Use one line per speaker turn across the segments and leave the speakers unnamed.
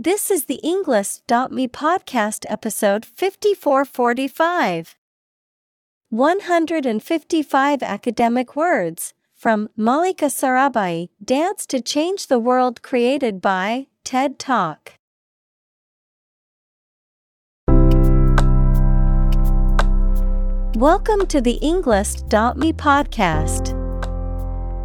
This is the Englist.me podcast episode 5445. 155 academic words from Mallika Sarabhai Dance to Change the World created by TED Talk. Welcome to the Englist.me podcast.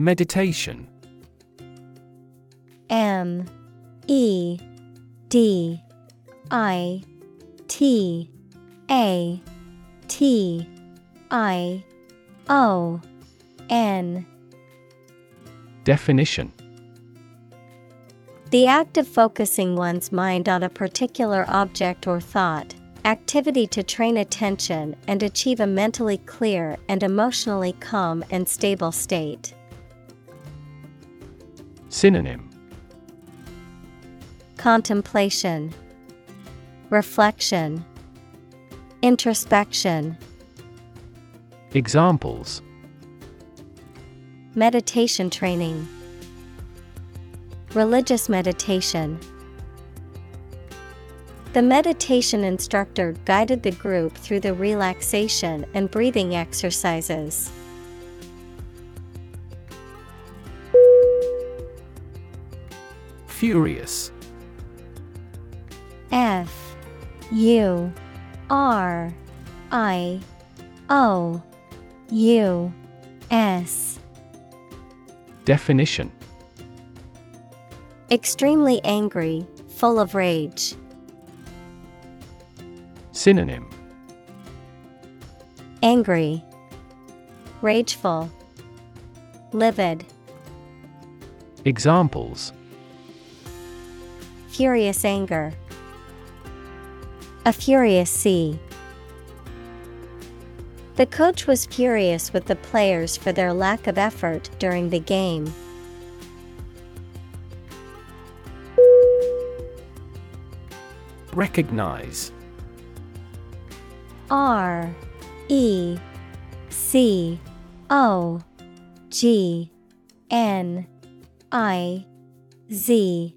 Meditation.
M E D I T A T I O N.
Definition.
The act of focusing one's mind on a particular object or thought, activity to train attention and achieve a mentally clear and emotionally calm and stable state.
Synonym
Contemplation, Reflection, Introspection.
Examples
Meditation training, Religious meditation. The meditation instructor guided the group through the relaxation and breathing exercises.
Furious.
F U R I O U S.
Definition.
Extremely angry, full of rage.
Synonym.
Angry, Rageful, Livid.
Examples
Furious anger. A furious sea. The coach was furious with the players for their lack of effort during the game.
Recognize
R E C O G N I Z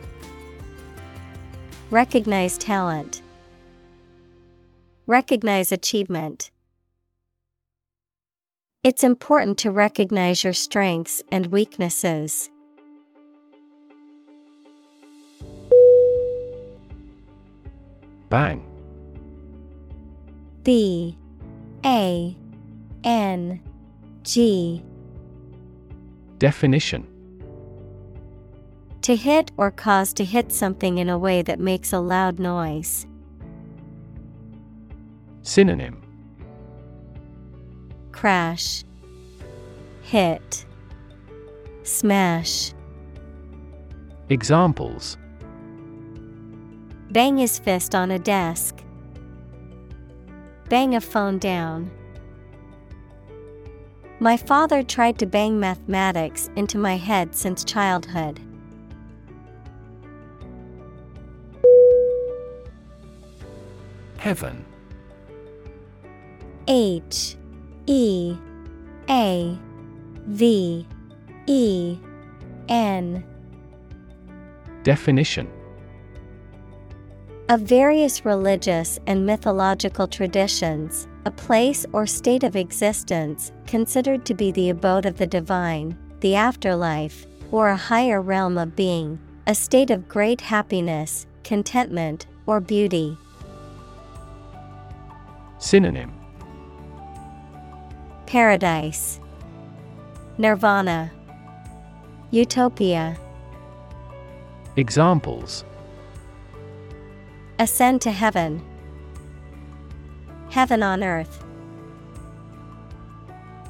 Recognize talent, Recognize achievement. It's important to recognize your strengths and weaknesses.
Bang.
B. A. N. G.
Definition
To hit or cause to hit something in a way that makes a loud noise.
Synonym
Crash, Hit, Smash.
Examples
Bang his fist on a desk. Bang a phone down. My father tried to bang mathematics into my head since childhood.
Heaven.
H E A V E N.
Definition
Of various religious and mythological traditions, a place or state of existence considered to be the abode of the divine, the afterlife, or a higher realm of being, a state of great happiness, contentment, or beauty.
Synonym
Paradise, Nirvana, Utopia.
Examples
Ascend to heaven. Heaven on earth.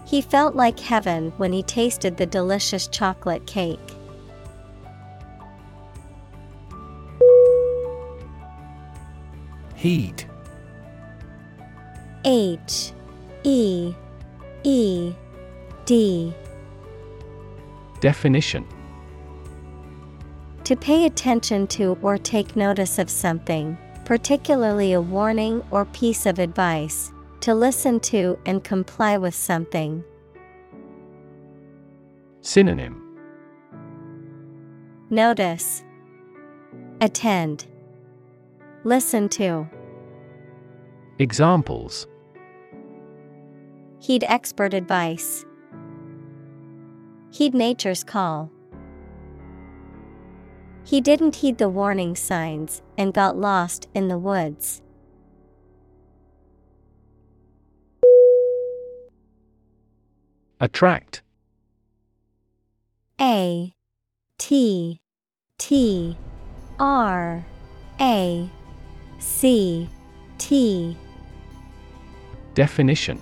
He felt like heaven when he tasted the delicious chocolate cake.
Heed
H E E D.
Definition.
To pay attention to or take notice of something, particularly a warning or piece of advice, to listen to and comply with something.
Synonym.
Notice. Attend. Listen to.
Examples
Heed expert advice. Heed nature's call. He didn't heed the warning signs and got lost in the woods.
Attract
A T T R A C T
Definition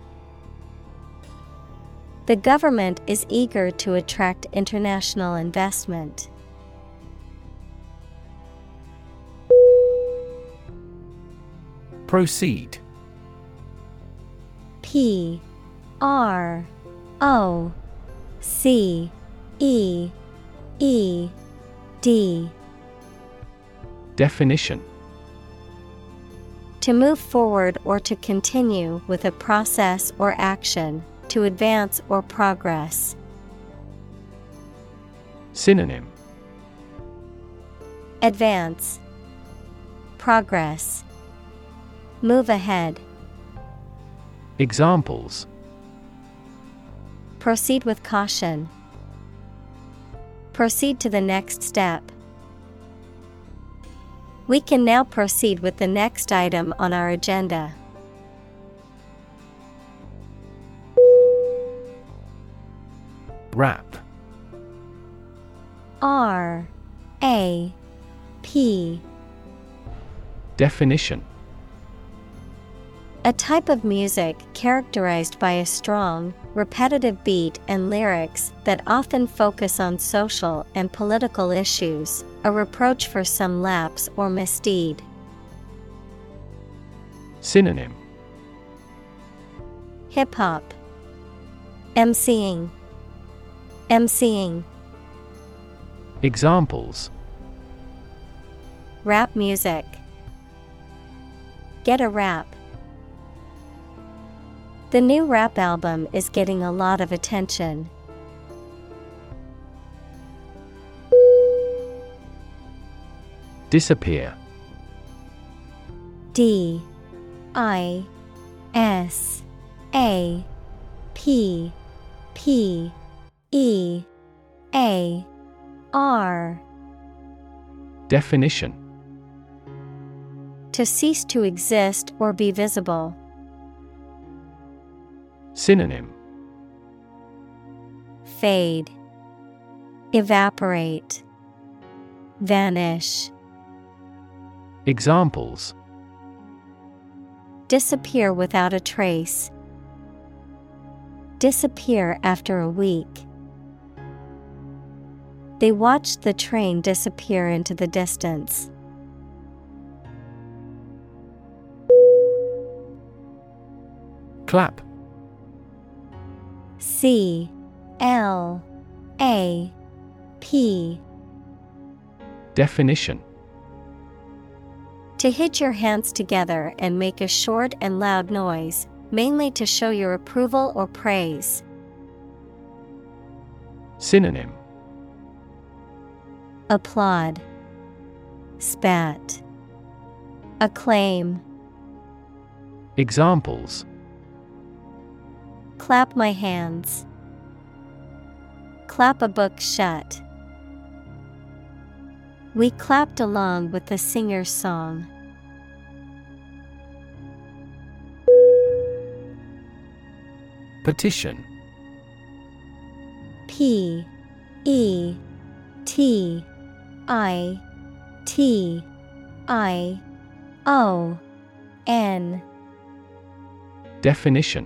The government is eager to attract international investment.
Proceed.
P R O C E E D.
Definition.
To move forward or to continue with a process or action, to advance or progress.
Synonym
Advance, Progress, Move ahead,
Examples
proceed with caution. Proceed to the next step. We can now proceed with the next item on our agenda.
Rap.
R A P.
Definition.
A type of music characterized by a strong, repetitive beat and lyrics that often focus on social and political issues, a reproach for some lapse or misdeed.
Synonym.
Hip hop, MCing, MCing,
Examples.
Rap music. Get a rap. The new rap album is getting a lot of attention.
Disappear.
D. I. S. A. P. P E A R
Definition
To cease to exist or be visible.
Synonym
Fade, Evaporate, Vanish.
Examples
Disappear without a trace. Disappear after a week. They watched the train disappear into the distance.
Clap.
C L A P
Definition
To hit your hands together and make a short and loud noise, mainly to show your approval or praise.
Synonym
Applaud, Spat, Acclaim,
Examples
Clap my hands. Clap a book shut. We clapped along with the singer's song.
Petition
P E T I T I O N.
Definition.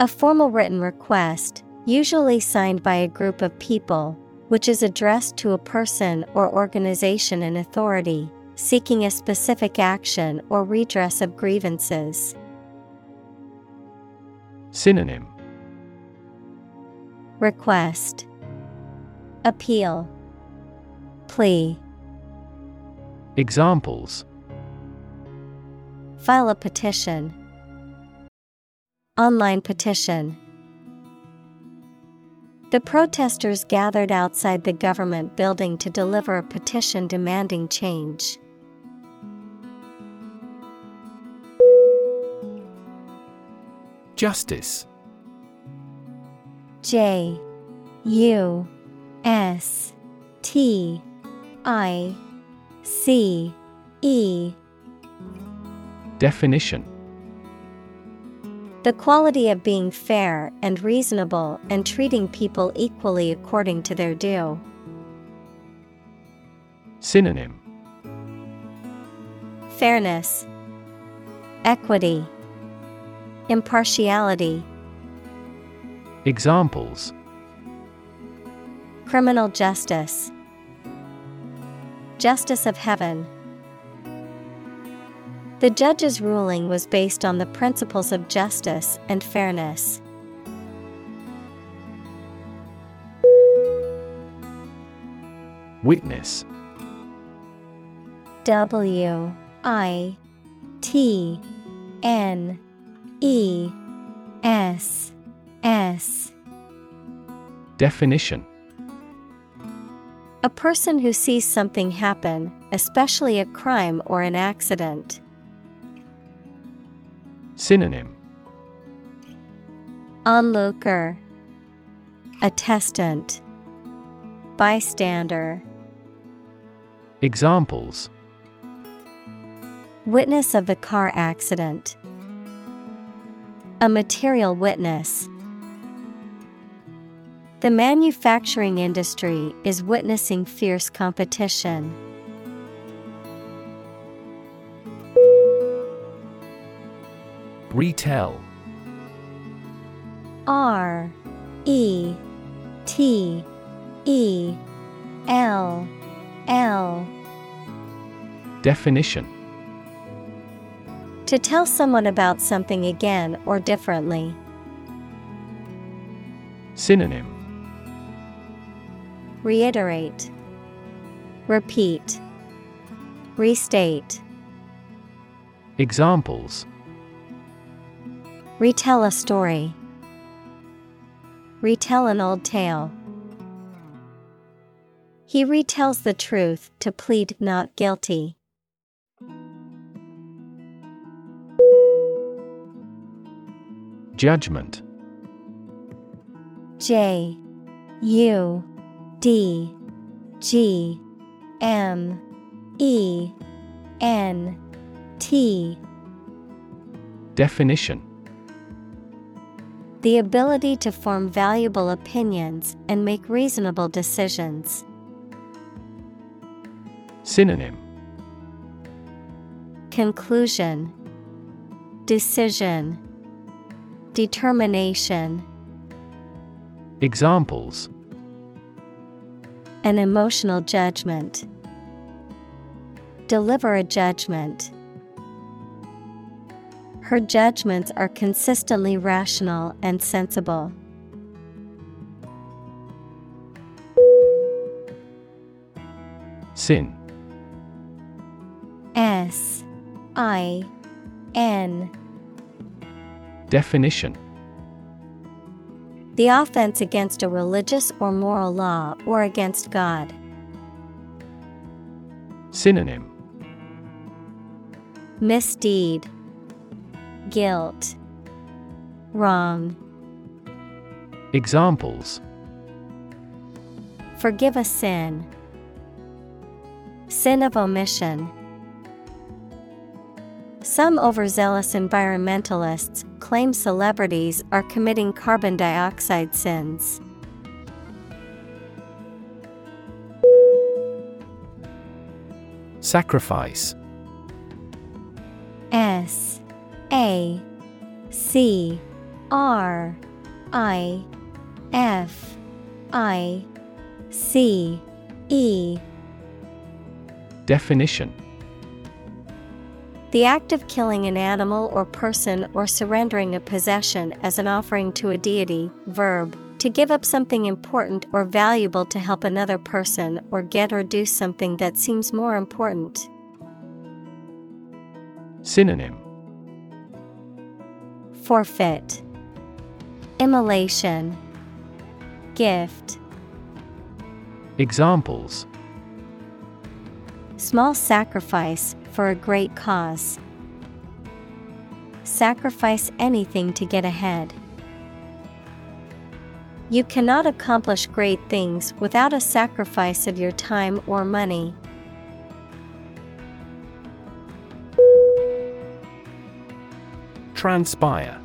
A formal written request, usually signed by a group of people, which is addressed to a person or organization in authority, seeking a specific action or redress of grievances.
Synonym.
Request. Appeal Plea
Examples
File a petition. Online petition. The protesters gathered outside the government building to deliver a petition demanding change.
Justice
J U S T I C E
Definition
The quality of being fair and reasonable and treating people equally according to their due.
Synonym
Fairness, Equity, Impartiality.
Examples
Criminal justice. Justice of heaven. The judge's ruling was based on the principles of justice and fairness.
Witness
W I T N E S S
Definition
A person who sees something happen, especially a crime or an accident.
Synonym.
Onlooker, Attestant, Bystander,
Examples.
Witness of the car accident, A material witness. The manufacturing industry is witnessing fierce competition.
Retell
R E T E L L
Definition
To tell someone about something again or differently.
Synonym
Reiterate, Repeat, Restate,
Examples
Retell a story. Retell an old tale. He retells the truth to plead not guilty.
Judgment
J U D G M E N T.
Definition.
The ability to form valuable opinions and make reasonable decisions.
Synonym.
Conclusion. Decision. Determination.
Examples
An emotional judgment. Deliver a judgment. Her judgments are consistently rational and sensible.
Sin
S I N
Definition
The offense against a religious or moral law or against God.
Synonym
Misdeed, Guilt, Wrong.
Examples
Forgive a sin. Sin of omission. Some overzealous environmentalists claim celebrities are committing carbon dioxide sins.
Sacrifice.
S A C R I F I C E.
Definition
The act of killing an animal or person or surrendering a possession as an offering to a deity, verb, to give up something important or valuable to help another person or get or do something that seems more important.
Synonym.
Forfeit, Immolation, Gift,
Examples.
Small sacrifice for a great cause. Sacrifice anything to get ahead. You cannot accomplish great things without a sacrifice of your time or money.
Transpire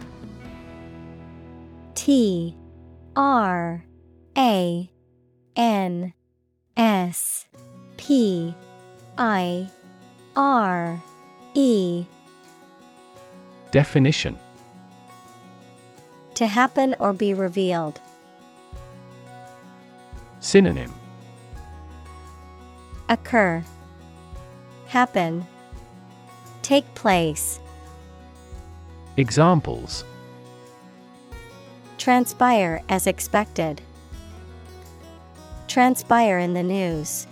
T R A N S P I R E
Definition
To happen or be revealed.
Synonym
Occur. Happen. Take place.
Examples
Transpire as expected. Transpire in the news.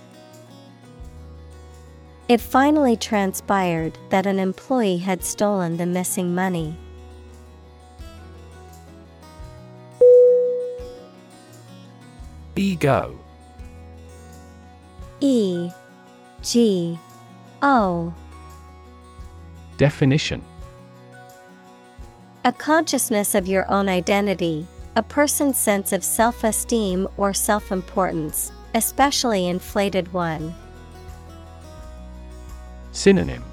It finally transpired that an employee had stolen the missing money.
Ego
E G O
Definition
A consciousness of your own identity, a person's sense of self esteem or self importance, especially inflated one.
Synonym.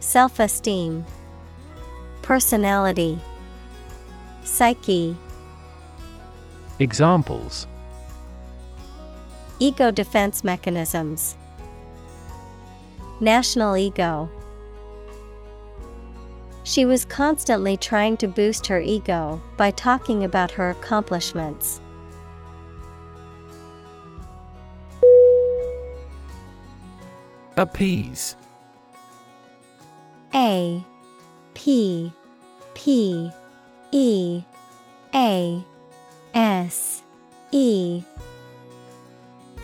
Self esteem, Personality, Psyche,
Examples.
Ego defense mechanisms, National ego. She was constantly trying to boost her ego by talking about her accomplishments.
Appease.
A P P E A S E.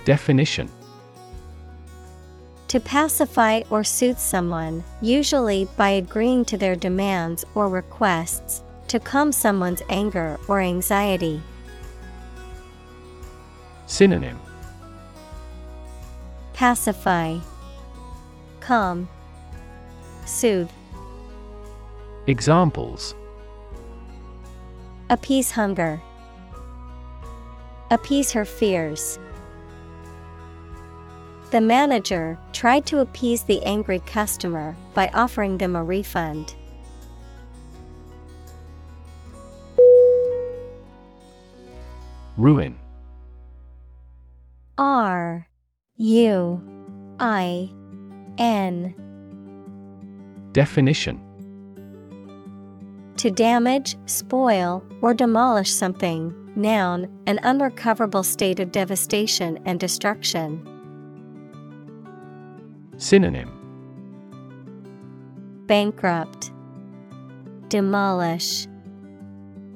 Definition.
To pacify or soothe someone, usually by agreeing to their demands or requests, to calm someone's anger or anxiety.
Synonym.
Pacify, calm, soothe,
Examples.
Appease hunger, appease her fears. The manager tried to appease the angry customer by offering them a refund.
Ruin.
R U I N
Definition
To damage, spoil, or demolish something. Noun, an unrecoverable state of devastation and destruction.
Synonym
Bankrupt, Demolish,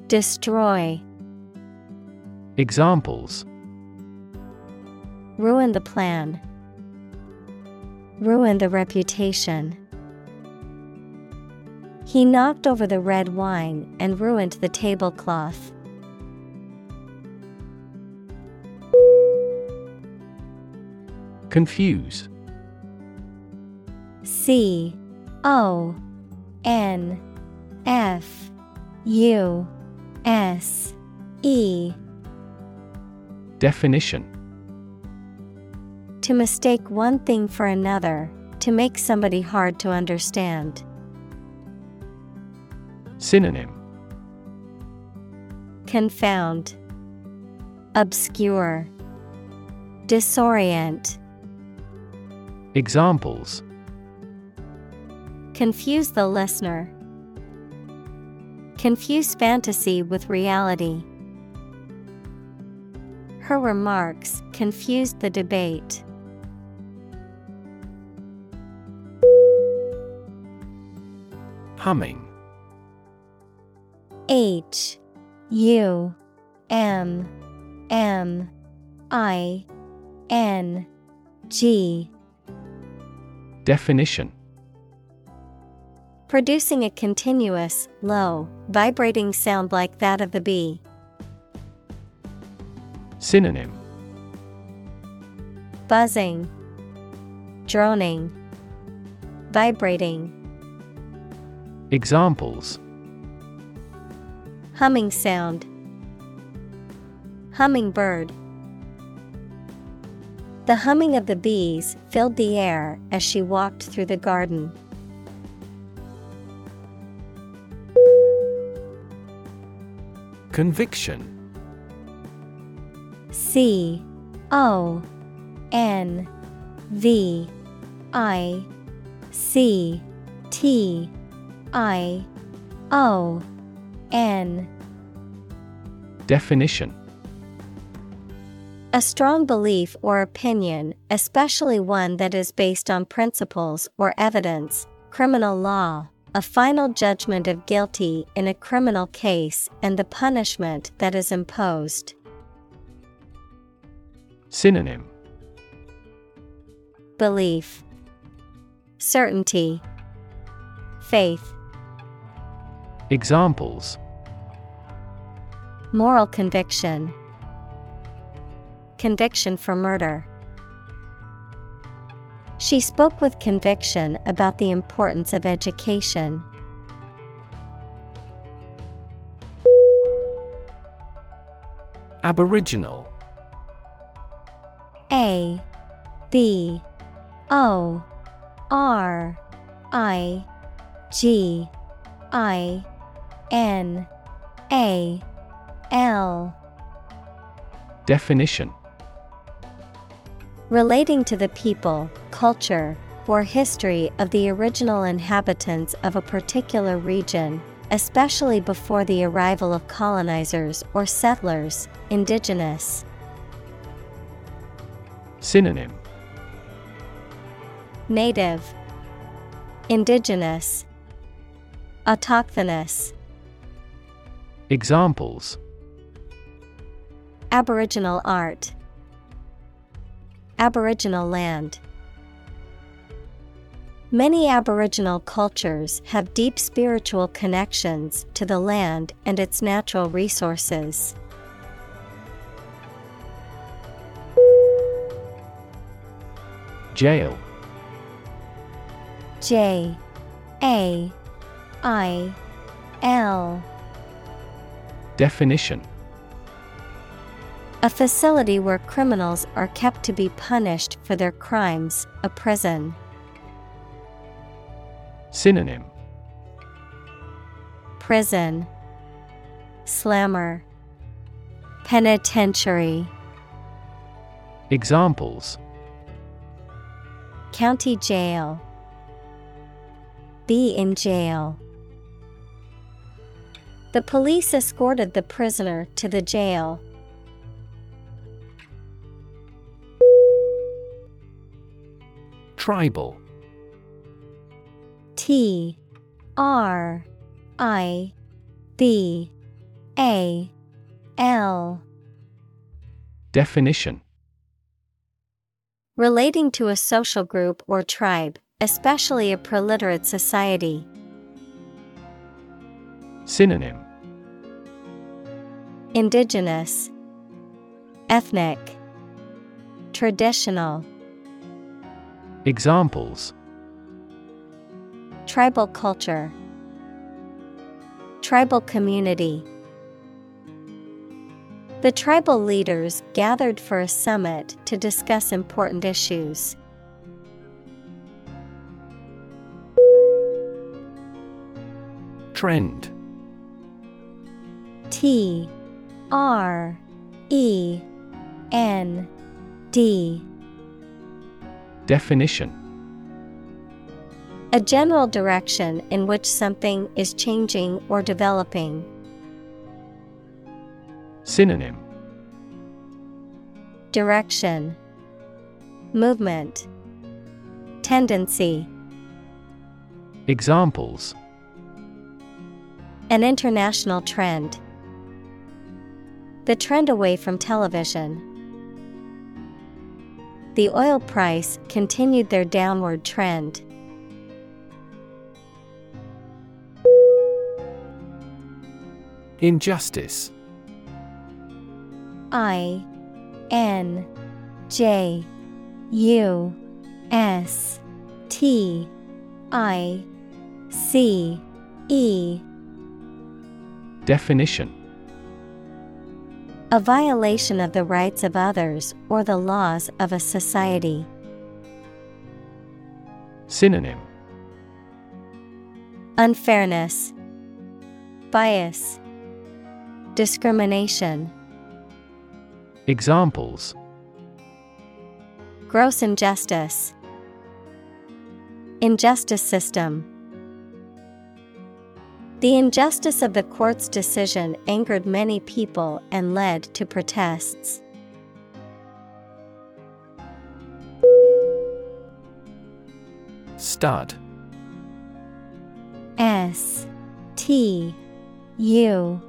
Destroy.
Examples
Ruin the plan. Ruin the reputation. He knocked over the red wine and ruined the tablecloth.
Confuse
C O N F U S E
Definition
To mistake one thing for another, to make somebody hard to understand.
Synonym
Confound, Obscure, Disorient.
Examples
Confuse the listener. Confuse fantasy with reality. Her remarks confused the debate.
Humming.
H U M M I N G.
Definition.
Producing a continuous, low, vibrating sound like that of the bee.
Synonym.
Buzzing, Droning, Vibrating.
Examples
Humming sound. Hummingbird. The humming of the bees filled the air as she walked through the garden.
Conviction
C O N V I C T I O N.
Definition.
A strong belief or opinion, especially one that is based on principles or evidence, criminal law, a final judgment of guilty in a criminal case, and the punishment that is imposed.
Synonym.
Belief, Certainty, Faith,
Examples
Moral conviction, Conviction for murder. She spoke with conviction about the importance of education.
Aboriginal
A B O R I G I N A L.
Definition.
Relating to the people, culture, or history of the original inhabitants of a particular region, especially before the arrival of colonizers or settlers, indigenous.
Synonym.
Native, Indigenous, Autochthonous,
Examples
Aboriginal art, Aboriginal land. Many Aboriginal cultures have deep spiritual connections to the land and its natural resources.
Jail
J A I L
Definition.
A facility where criminals are kept to be punished for their crimes, a prison.
Synonym.
Prison, Slammer, Penitentiary,
Examples.
County Jail, be in jail. The police escorted the prisoner to the jail.
Tribal
T R I B A L
Definition
Relating to a social group or tribe, especially a proliterate society.
Synonym
Indigenous, Ethnic, Traditional.
Examples
Tribal culture, Tribal community. The tribal leaders gathered for a summit to discuss important issues.
Trend
T R E N D.
Definition.
A general direction in which something is changing or developing.
Synonym.
Direction. Movement. Tendency.
Examples.
An international trend. The trend away from television. The oil price continued their downward trend.
Injustice
I N J U S T I C E
Definition
A violation of the rights of others or the laws of a society.
Synonym
Unfairness, Bias, Discrimination.
Examples
Gross injustice. Injustice system. The injustice of the court's decision angered many people and led to protests.
Stud
S T U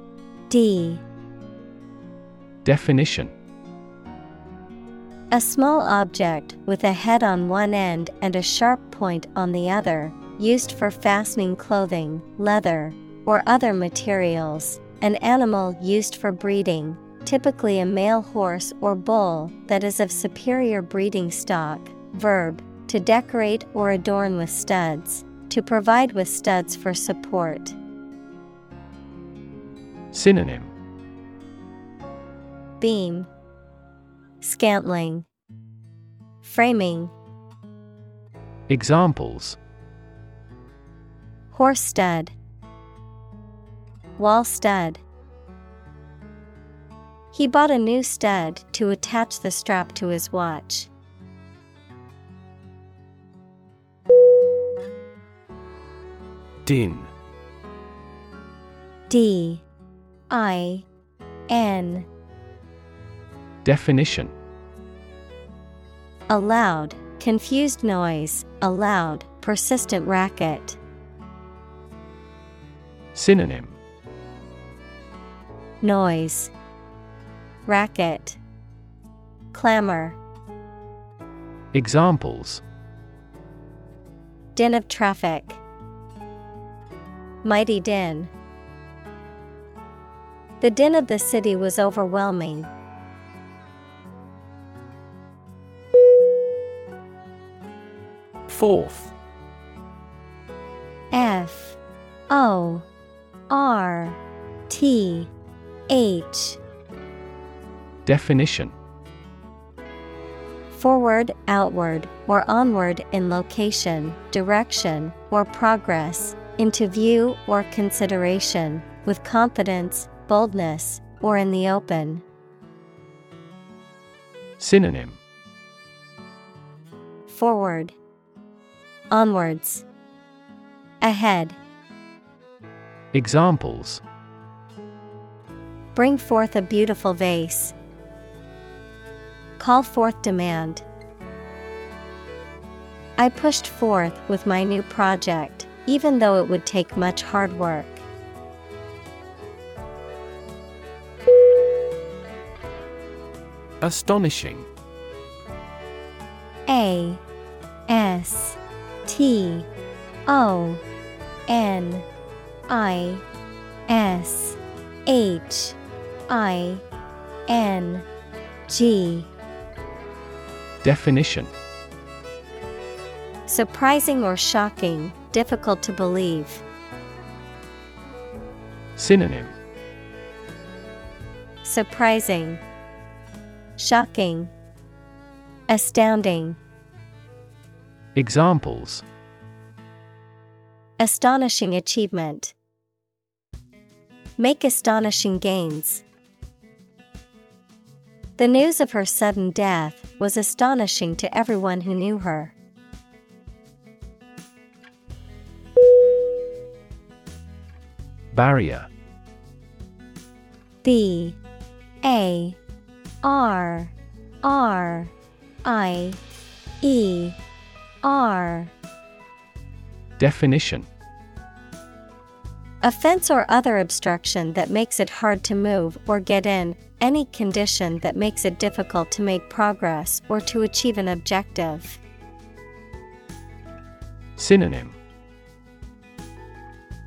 D.
Definition.
A small object with a head on one end and a sharp point on the other, used for fastening clothing, leather, or other materials. An animal used for breeding, typically a male horse or bull that is of superior breeding stock. Verb to decorate or adorn with studs, to provide with studs for support.
Synonym
Beam, Scantling, Framing,
Examples
Horse stud, Wall stud. He bought a new stud to attach the strap to his watch.
Din.
D. I. N.
Definition.
A loud, confused noise, a loud, persistent racket.
Synonym
Noise, racket, clamor,
Examples
din of traffic. Mighty din. The din of the city was overwhelming.
Forth
F O R T H.
Definition.
Forward, outward, or onward in location, direction, or progress, into view or consideration, with confidence, boldness, or in the open.
Synonym.
Forward, onwards, Ahead.
Examples
Bring forth a beautiful vase. Call forth demand. I pushed forth with my new project, even though it would take much hard work.
Astonishing.
A S T O N I S H I N G
Definition
Surprising or shocking, difficult to believe.
Synonym
Surprising, Shocking, Astounding.
Examples
Astonishing achievement. Make astonishing gains. The news of her sudden death was astonishing to everyone who knew her.
Barrier.
B. A. R. R. I. E. R.
Definition
A fence or other obstruction that makes it hard to move or get in, any condition that makes it difficult to make progress or to achieve an objective.
Synonym.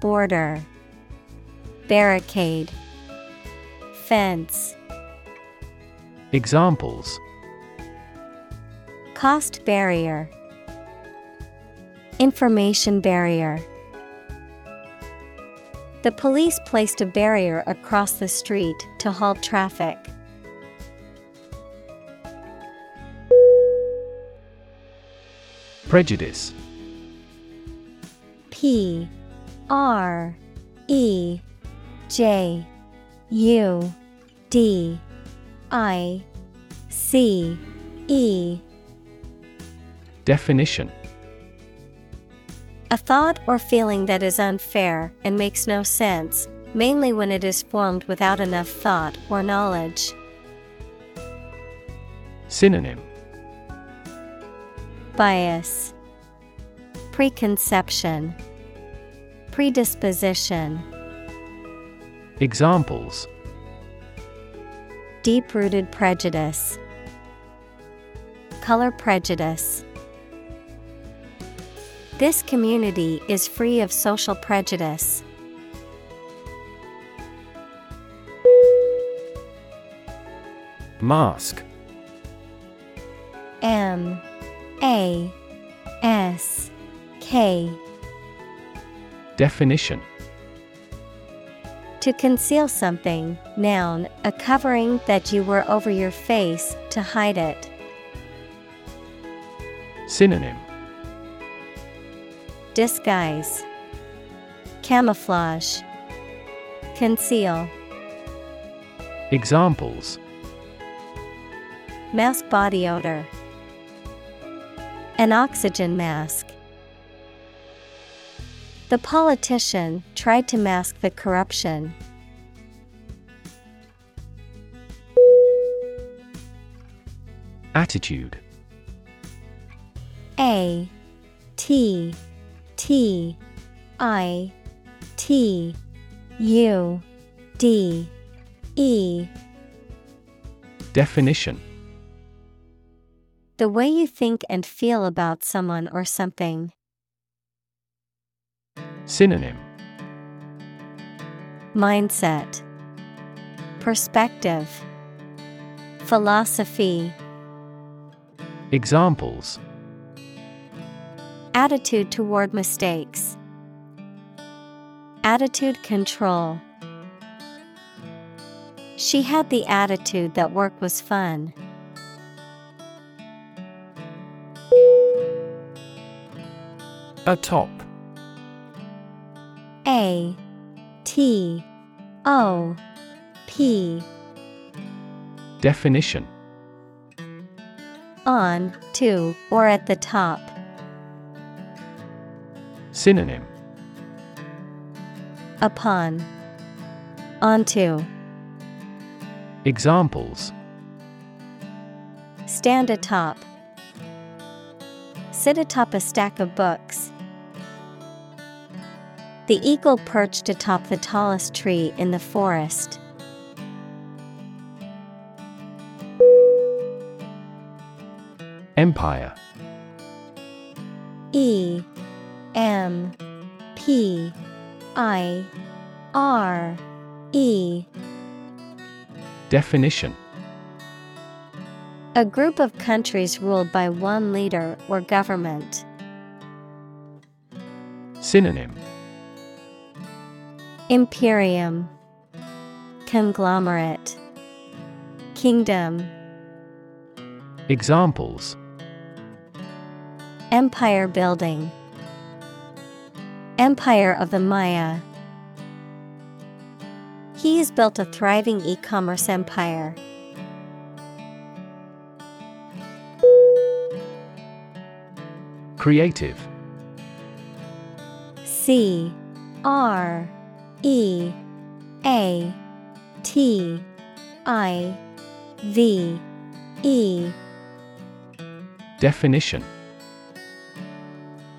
Border. Barricade. Fence.
Examples.
Cost barrier. Information barrier The police placed a barrier across the street to halt traffic.
Prejudice.
P R E J U D I C E.
Definition
A thought or feeling that is unfair and makes no sense, mainly when it is formed without enough thought or knowledge.
Synonym.
Bias. Preconception. Predisposition.
Examples.
Deep rooted prejudice. Color prejudice This community is free of social prejudice.
Mask
M A S K
Definition
To conceal something, noun, a covering that you wear over your face to hide it.
Synonym
Disguise, Camouflage, Conceal.
Examples
Mask body odor. An oxygen mask. The politician tried to mask the corruption.
Attitude
A T T I T U D E.
Definition.
The way you think and feel about someone or something.
Synonym.
Mindset, Perspective, Philosophy,
Examples
Attitude toward mistakes, Attitude control. She had the attitude that work was fun.
Atop
A T O P
Definition
On, to, or at the top.
Synonym
Upon. Onto.
Examples
Stand atop. Sit atop a stack of books. The eagle perched atop the tallest tree in the forest.
Empire
E M P I R E.
Definition.
A group of countries ruled by one leader or government.
Synonym.
Imperium. Conglomerate. Kingdom.
Examples.
Empire building Empire of the Maya. He has built a thriving e-commerce empire.
Creative.
C R E A T I V E.
Definition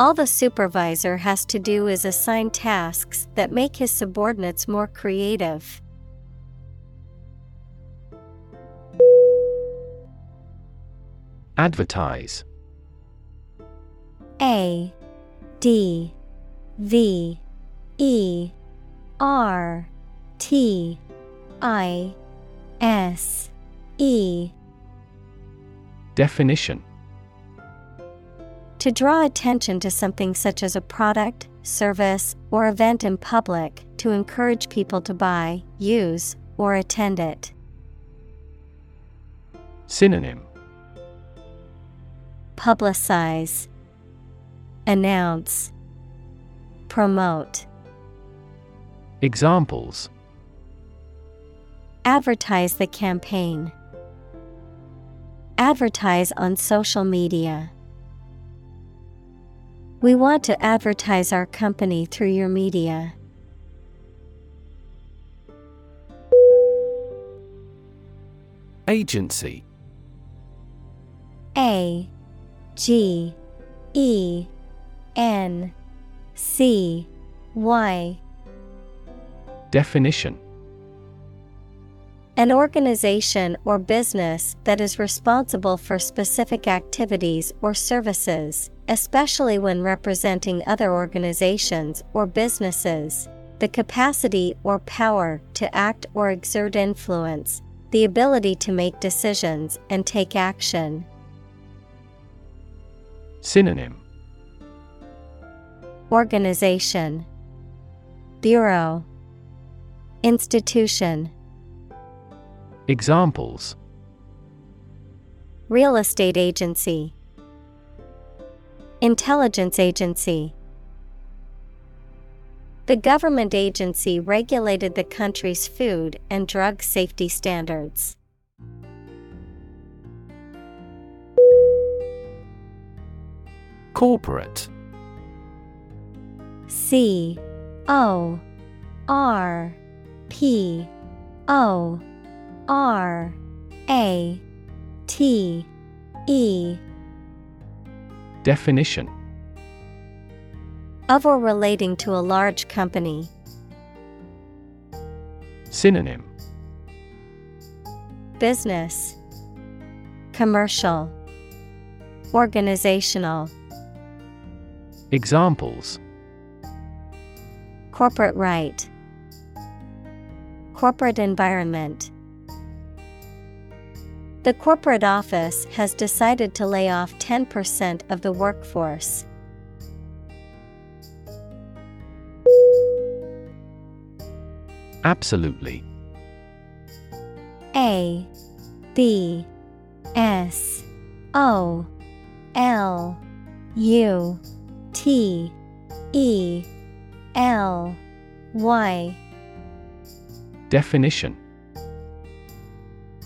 All the supervisor has to do is assign tasks that make his subordinates more creative.
Advertise.
A D V E R T I S E.
Definition
To draw attention to something such as a product, service, or event in public to encourage people to buy, use, or attend it.
Synonym
Publicize, Announce, Promote.
Examples
Advertise the campaign. Advertise on social media. We want to advertise our company through your media.
Agency.
A G E N C Y.
Definition
An organization or business that is responsible for specific activities or services, especially when representing other organizations or businesses, the capacity or power to act or exert influence, the ability to make decisions and take action.
Synonym.
Organization. Bureau. Institution
Examples.
Real estate agency. Intelligence agency. The government agency regulated the country's food and drug safety standards.
Corporate.
C O R P O R A T E.
Definition.
Of or relating to a large company.
Synonym.
Business. Commercial. Organizational.
Examples.
Corporate right. Corporate environment The corporate office has decided to lay off 10% of the workforce.
Absolutely.
A B S O L U T E L Y
Definition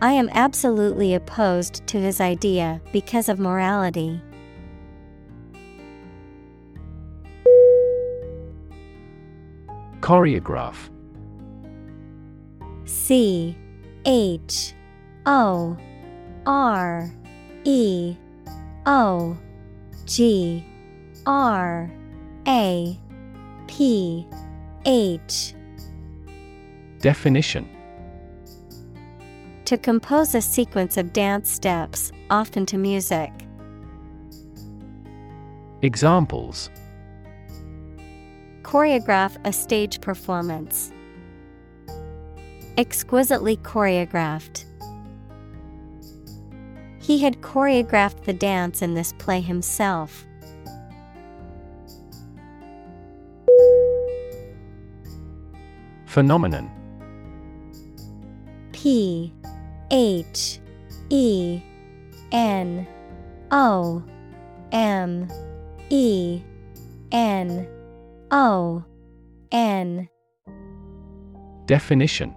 I am absolutely opposed to his idea because of morality.
Choreograph.
C H O R E O G R A P H.
Definition
To compose a sequence of dance steps, often to music.
Examples
Choreograph a stage performance. Exquisitely choreographed. He had choreographed the dance in this play himself.
Phenomenon
P H E N O M E N O N.
Definition.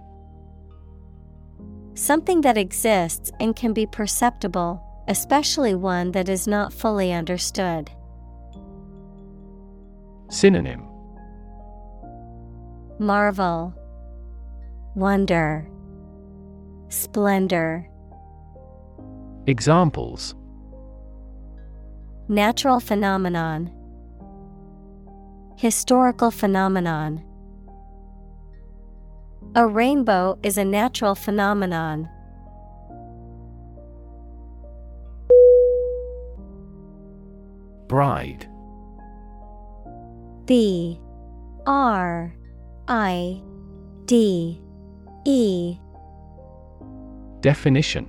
Something that exists and can be perceptible, especially one that is not fully understood.
Synonym.
Marvel, Wonder, Splendor.
Examples.
Natural phenomenon, Historical phenomenon. A rainbow is a natural phenomenon.
Bride.
B. R. I. D. E
Definition.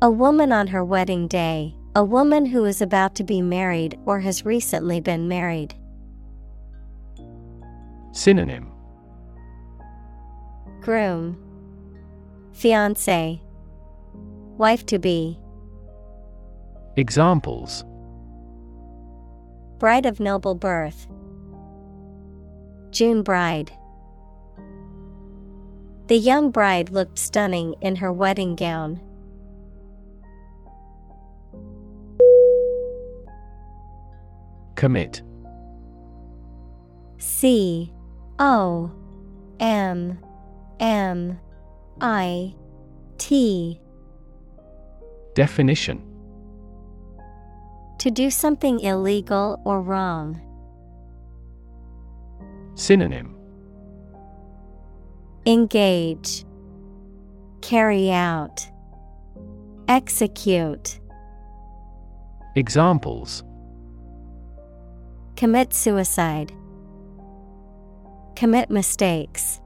A woman on her wedding day, a woman who is about to be married or has recently been married.
Synonym.
Groom, Fiance, Wife to be,
Examples.
Bride of noble birth, June bride. The young bride looked stunning in her wedding gown.
Commit.
C. O. M. M. I. T.
Definition.
To do something illegal or wrong.
Synonym
Engage, Carry out, Execute,
Examples.
Commit suicide, Commit mistakes.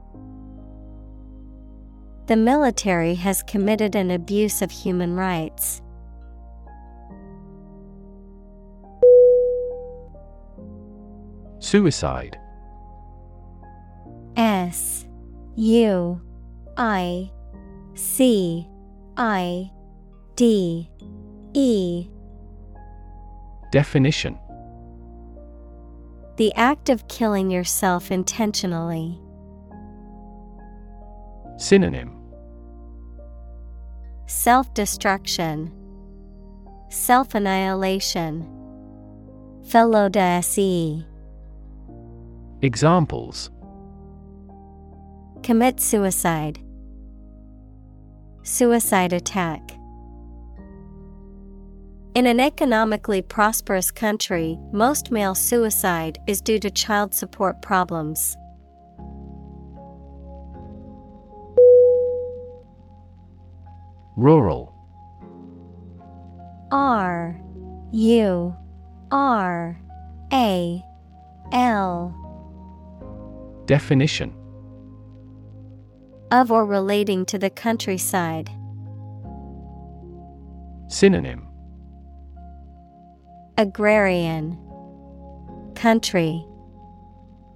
The military has committed an abuse of human rights.
Suicide.
S U I C I D E.
Definition.
The act of killing yourself intentionally.
Synonym.
Self destruction, Self annihilation, Felo
Examples
Commit suicide, Suicide attack. In an economically prosperous country, most male suicide is due to child support problems.
Rural.
R U R A L.
Definition
Of or relating to the countryside.
Synonym
Agrarian Country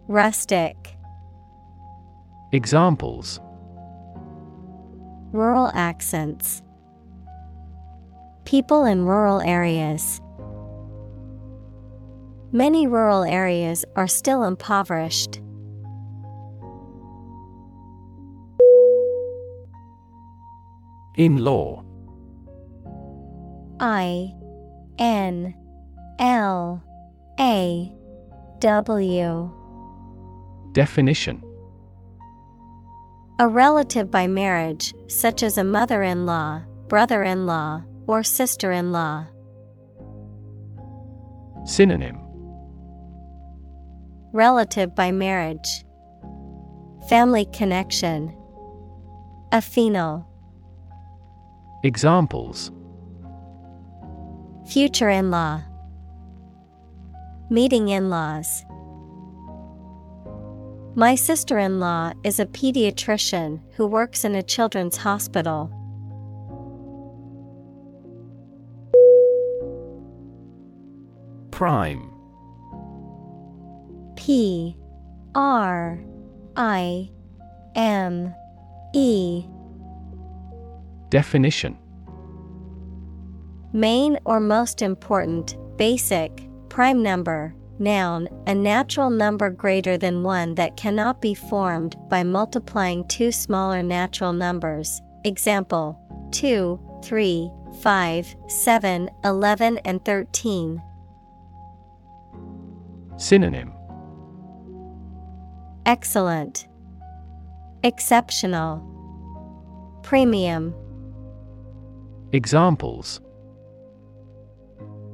Rustic
Examples
Rural accents People in rural areas. Many rural areas are still impoverished.
In law.
I N L A W
Definition
A relative by marriage, such as a mother in law, brother in law, or sister in law.
Synonym
Relative by marriage, Family connection, Affinal.
Examples
Future in law, Meeting in laws. My sister in law is a pediatrician who works in a children's hospital.
Prime
P R I M E
Definition
Main or most important, basic, prime number, noun, a natural number greater than one that cannot be formed by multiplying two smaller natural numbers. Example 2, 3, 5, 7, 11, and 13.
Synonym
Excellent, Exceptional, Premium.
Examples.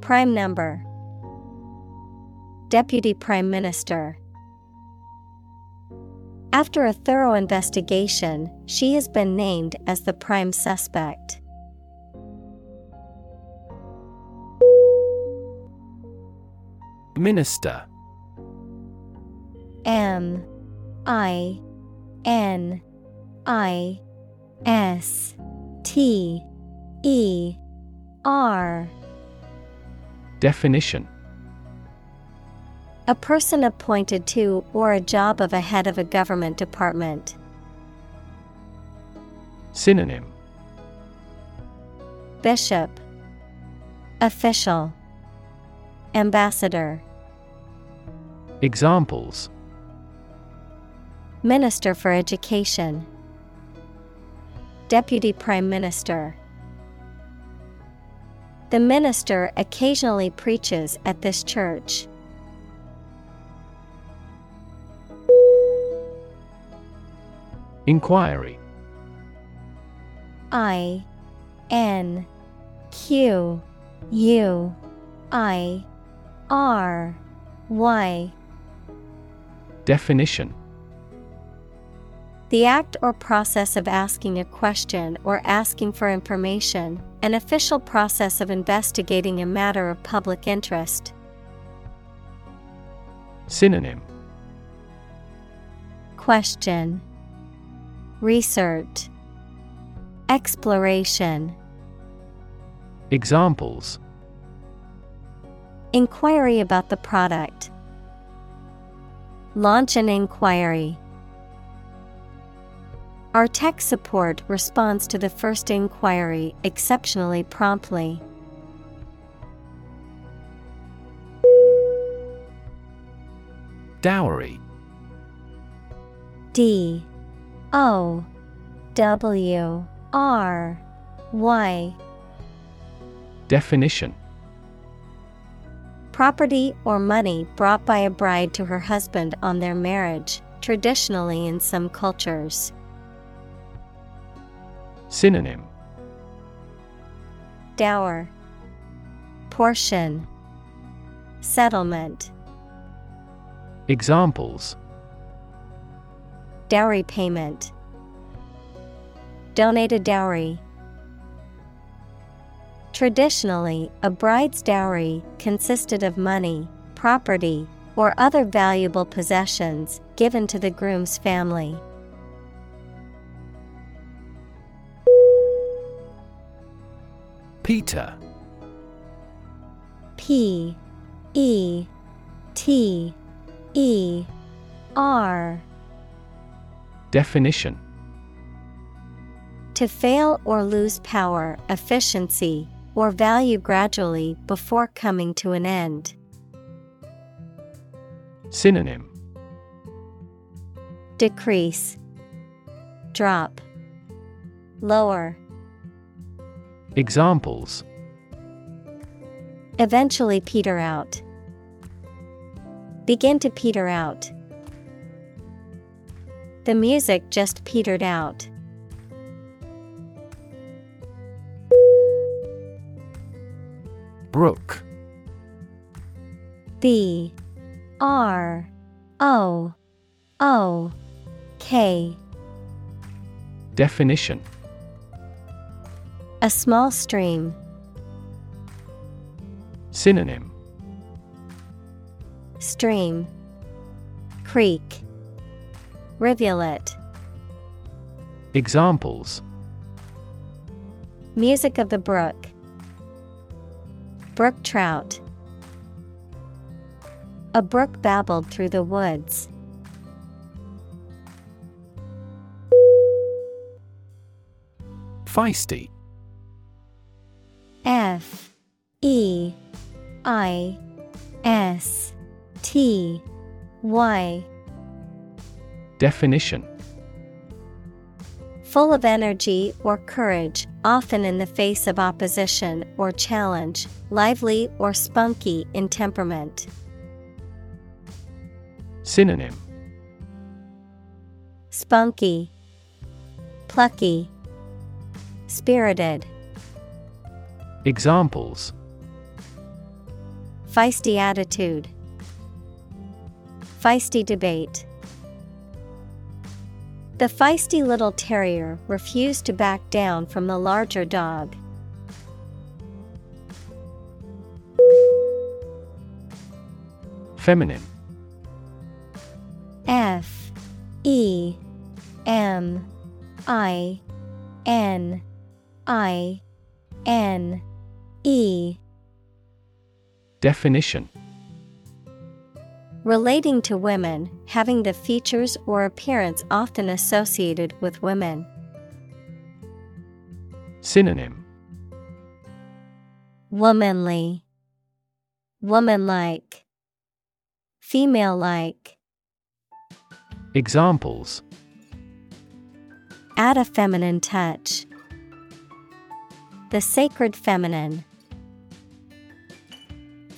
Prime number. Deputy Prime Minister. After a thorough investigation, she has been named as the prime suspect.
Minister.
M. I. N. I. S. T E R.
Definition.
A person appointed to or a job of a head of a government department.
Synonym.
Bishop. Official. Ambassador.
Examples.
Minister for Education. Deputy Prime Minister The minister occasionally preaches at this church.
Inquiry.
I N Q U I R Y.
Definition
The act or process of asking a question or asking for information, an official process of investigating a matter of public interest.
Synonym
Question Research Exploration
Examples
Inquiry about the product. Launch an inquiry. Our tech support responds to the first inquiry exceptionally promptly.
Dowry.
D. O. W. R. Y.
Definition.
Property or money brought by a bride to her husband on their marriage, traditionally in some cultures.
Synonym.
Dower. Portion. Settlement.
Examples.
Dowry payment. Donate a dowry. Traditionally, a bride's dowry consisted of money, property, or other valuable possessions given to the groom's family.
Peter.
P E T E R.
Definition.
To fail or lose power, efficiency, or value gradually before coming to an end.
Synonym.
Decrease, Drop, Lower.
Examples
Eventually peter out. Begin to peter out. The music just petered out.
Brook
B R O O K
Definition
A small stream.
Synonym.
Stream. Creek. Rivulet.
Examples.
Music of the brook. Brook trout. A brook babbled through the woods.
Feisty
F E I S T Y.
Definition.
Full of energy or courage, often in the face of opposition or challenge, lively or spunky in temperament.
Synonym.
Spunky, Plucky, Spirited,
Examples
Feisty attitude, Feisty debate. The feisty little terrier refused to back down from the larger dog.
Feminine
F E M I N I N E
Definition
Relating to women, having the features or appearance often associated with women.
Synonym
Womanly, Womanlike, Female like.
Examples
Add a feminine touch. The sacred feminine.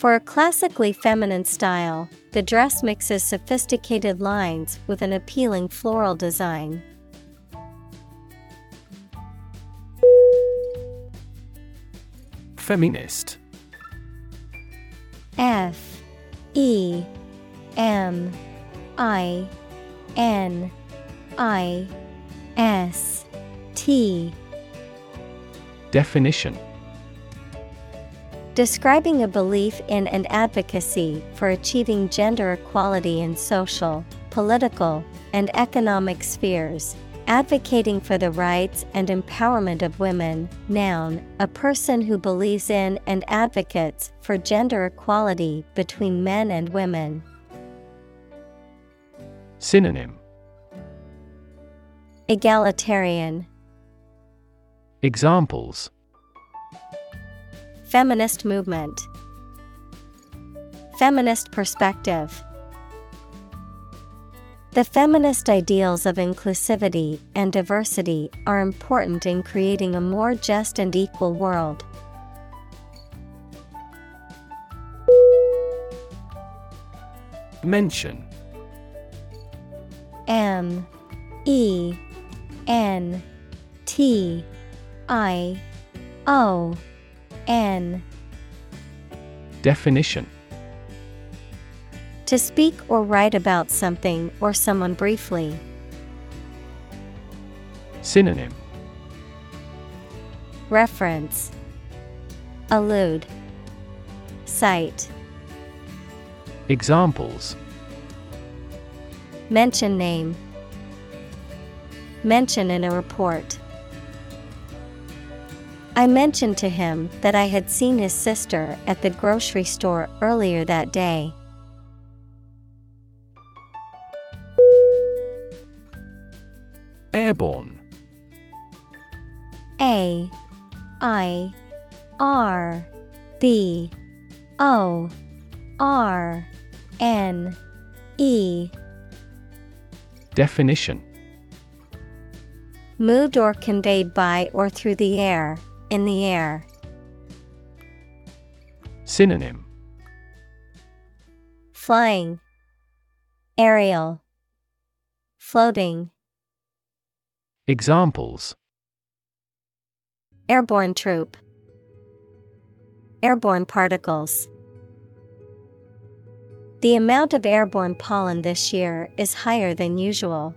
For a classically feminine style, the dress mixes sophisticated lines with an appealing floral design.
Feminist.
F E M I N I S T.
Definition
Describing a belief in and advocacy for achieving gender equality in social, political, and economic spheres, advocating for the rights and empowerment of women. Noun, a person who believes in and advocates for gender equality between men and women.
Synonym
Egalitarian,
Examples
Feminist movement, Feminist perspective. The feminist ideals of inclusivity and diversity are important in creating a more just and equal world.
Mention
M E N T I O N.
Definition.
To speak or write about something or someone briefly.
Synonym.
Reference. Allude, Cite,
Examples.
Mention name, Mention in a report. I mentioned to him that I had seen his sister at the grocery store earlier that day.
Airborne.
A I R B O R N E.
Definition.
Moved or conveyed by or through the air, in the air.
Synonym
Flying, Aerial, Floating.
Examples
Airborne troop, Airborne particles. The amount of airborne pollen this year is higher than usual.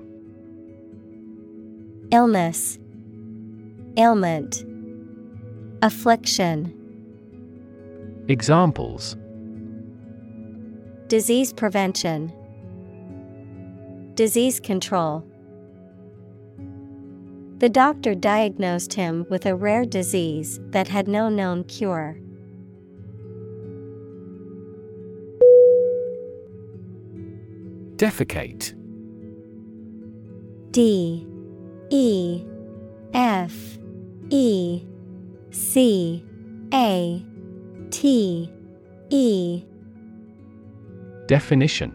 Illness, Ailment, Affliction,
Examples
Disease prevention, Disease control. The doctor diagnosed him with a rare disease that had no known cure.
Defecate
D E F E C A T E
Definition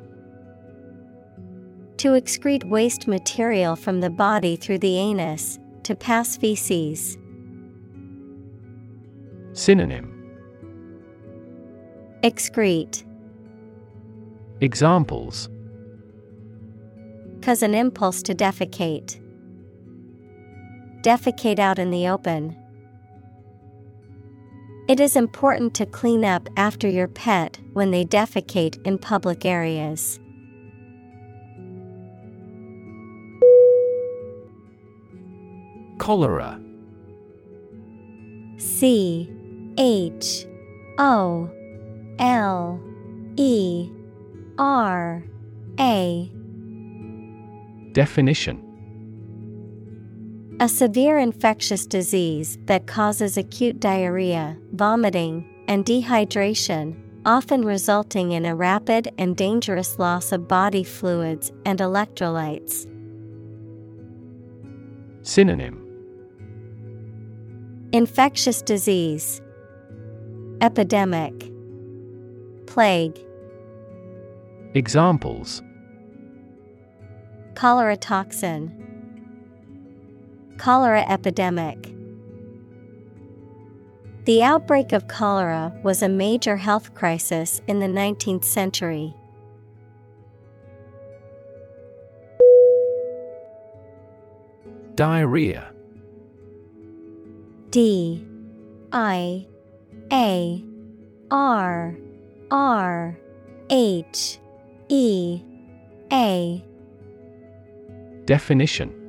To excrete waste material from the body through the anus, to pass feces.
Synonym
Excrete.
Examples
Cause an impulse to defecate. Defecate out in the open. It is important to clean up after your pet when they defecate in public areas.
Cholera
C H O L E R A
Definition
A severe infectious disease that causes acute diarrhea, vomiting, and dehydration, often resulting in a rapid and dangerous loss of body fluids and electrolytes.
Synonym
Infectious disease, Epidemic, Plague,
Examples
Cholera toxin, Cholera epidemic. The outbreak of cholera was a major health crisis in the 19th century.
Diarrhea.
D. I. A. R. R. H. E. A.
Definition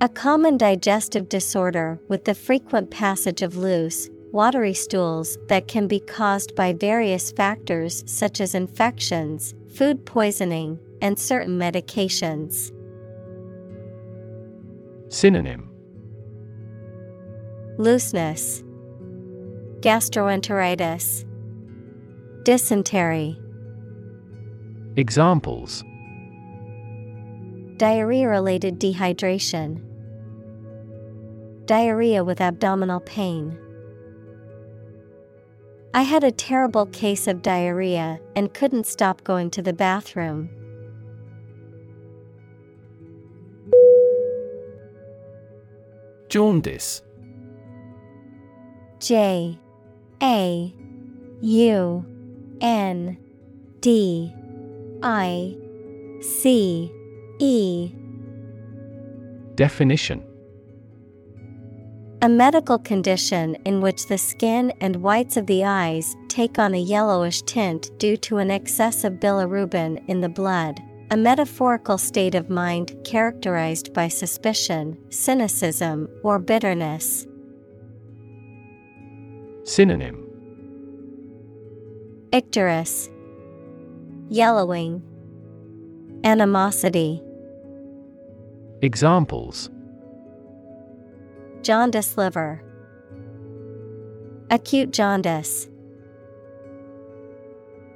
A common digestive disorder with the frequent passage of loose, watery stools that can be caused by various factors such as infections, food poisoning, and certain medications.
Synonym.
Looseness, Gastroenteritis, Dysentery,
Examples
Diarrhea related dehydration, Diarrhea with abdominal pain. I had a terrible case of diarrhea and couldn't stop going to the bathroom.
Jaundice.
J A U N D I C E.
Definition.
A medical condition in which the skin and whites of the eyes take on a yellowish tint due to an excess of bilirubin in the blood. A metaphorical state of mind characterized by suspicion, cynicism, or bitterness.
Synonym.
Icterus, Yellowing, Animosity,
Examples
Jaundice liver, Acute jaundice.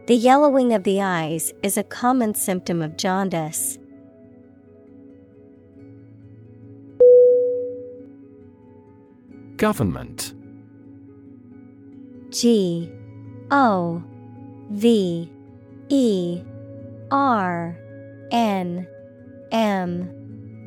The yellowing of the eyes is a common symptom of jaundice.
Government
G O V E R N M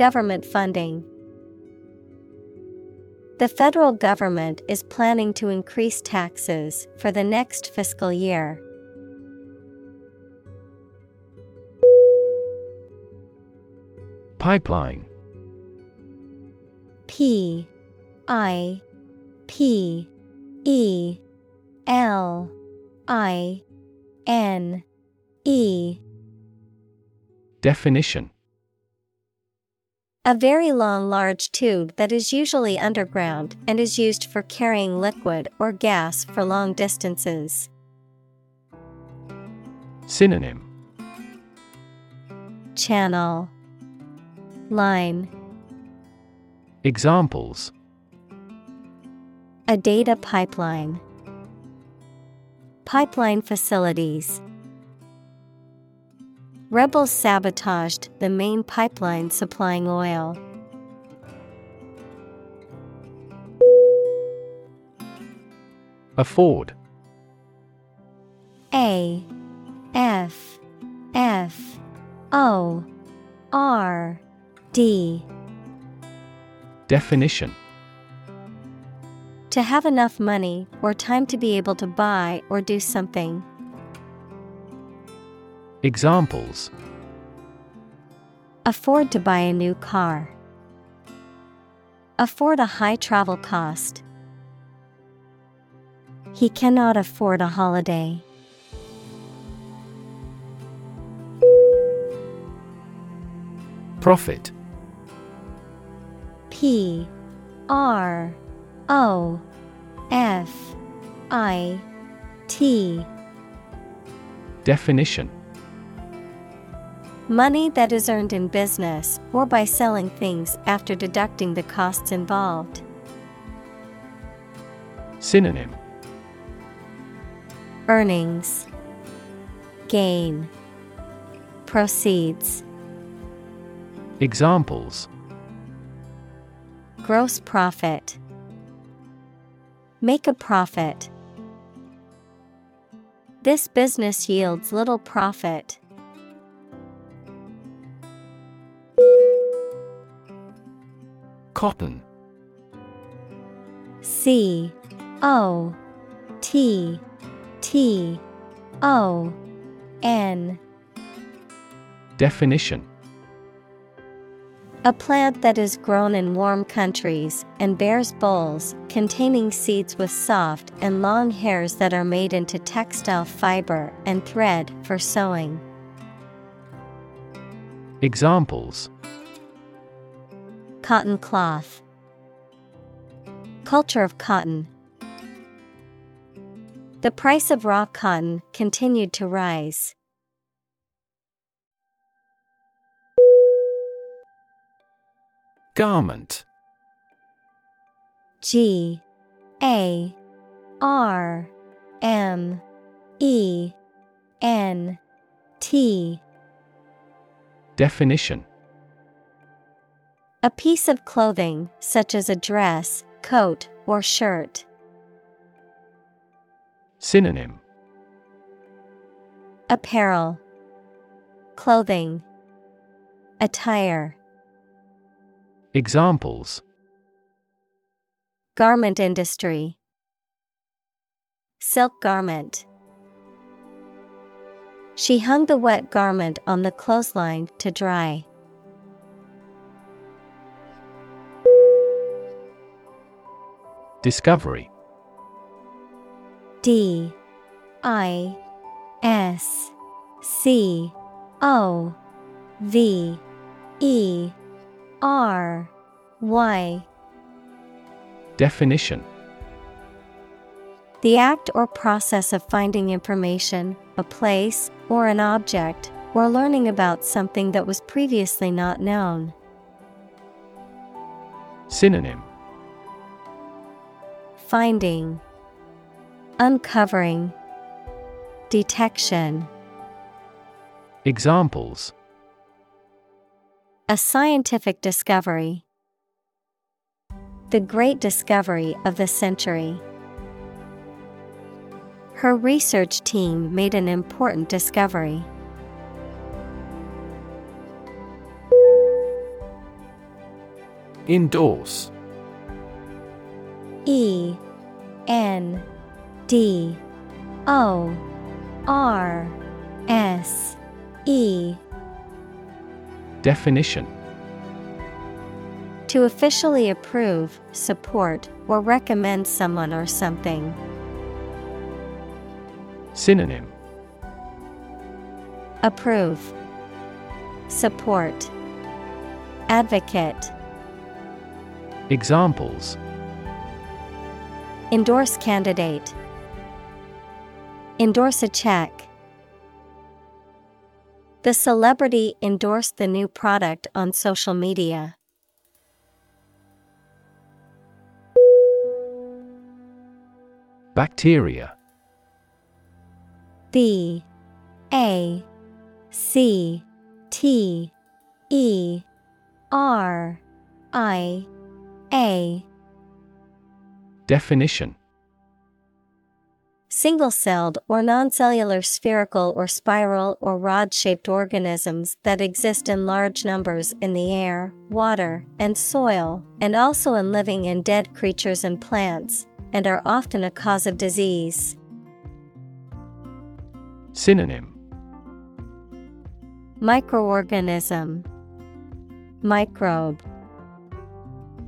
Government funding. The federal government is planning to increase taxes for the next fiscal year.
Pipeline.
P I P E L I N E.
Definition
A very long, large tube that is usually underground and is used for carrying liquid or gas for long distances.
Synonym
Channel Line
Examples
A data pipeline. Pipeline facilities. Rebels sabotaged the main pipeline supplying oil.
Afford
A F F O R D
Definition
To have enough money or time to be able to buy or do something.
Examples
Afford to buy a new car. Afford a high travel cost. He cannot afford a holiday.
Profit
P R O F I T
Definition
Money that is earned in business or by selling things after deducting the costs involved.
Synonym
Earnings Gain Proceeds
Examples
Gross profit Make a profit. This business yields little profit.
Cotton.
C O T T O N.
Definition.
A plant that is grown in warm countries and bears bolls containing seeds with soft and long hairs that are made into textile fiber and thread for sewing.
Examples
Cotton cloth. Culture of cotton. The price of raw cotton continued to rise.
Garment
G A R M E N T
Definition
A piece of clothing, such as a dress, coat, or shirt.
Synonym
Apparel, Clothing, Attire.
Examples
Garment industry, Silk garment. She hung the wet garment on the clothesline to dry.
Discovery.
D I S C O V E R Y.
Definition.
The act or process of finding information, a place, or an object, or learning about something that was previously not known.
Synonym
Finding, Uncovering, Detection.
Examples
A scientific discovery. The great discovery of the century. Her research team made an important discovery.
Endorse
E N D O R S E.
Definition.
To officially approve, support, or recommend someone or something.
Synonym.
Approve, Support, Advocate,
Examples
Endorse candidate, Endorse a check. The celebrity endorsed the new product on social media.
Bacteria
B A C T E R I A
Definition.
Single celled or non-cellular spherical or spiral or rod shaped organisms that exist in large numbers in the air, water, and soil, and also in living and dead creatures and plants, and are often a cause of disease.
Synonym.
Microorganism. Microbe.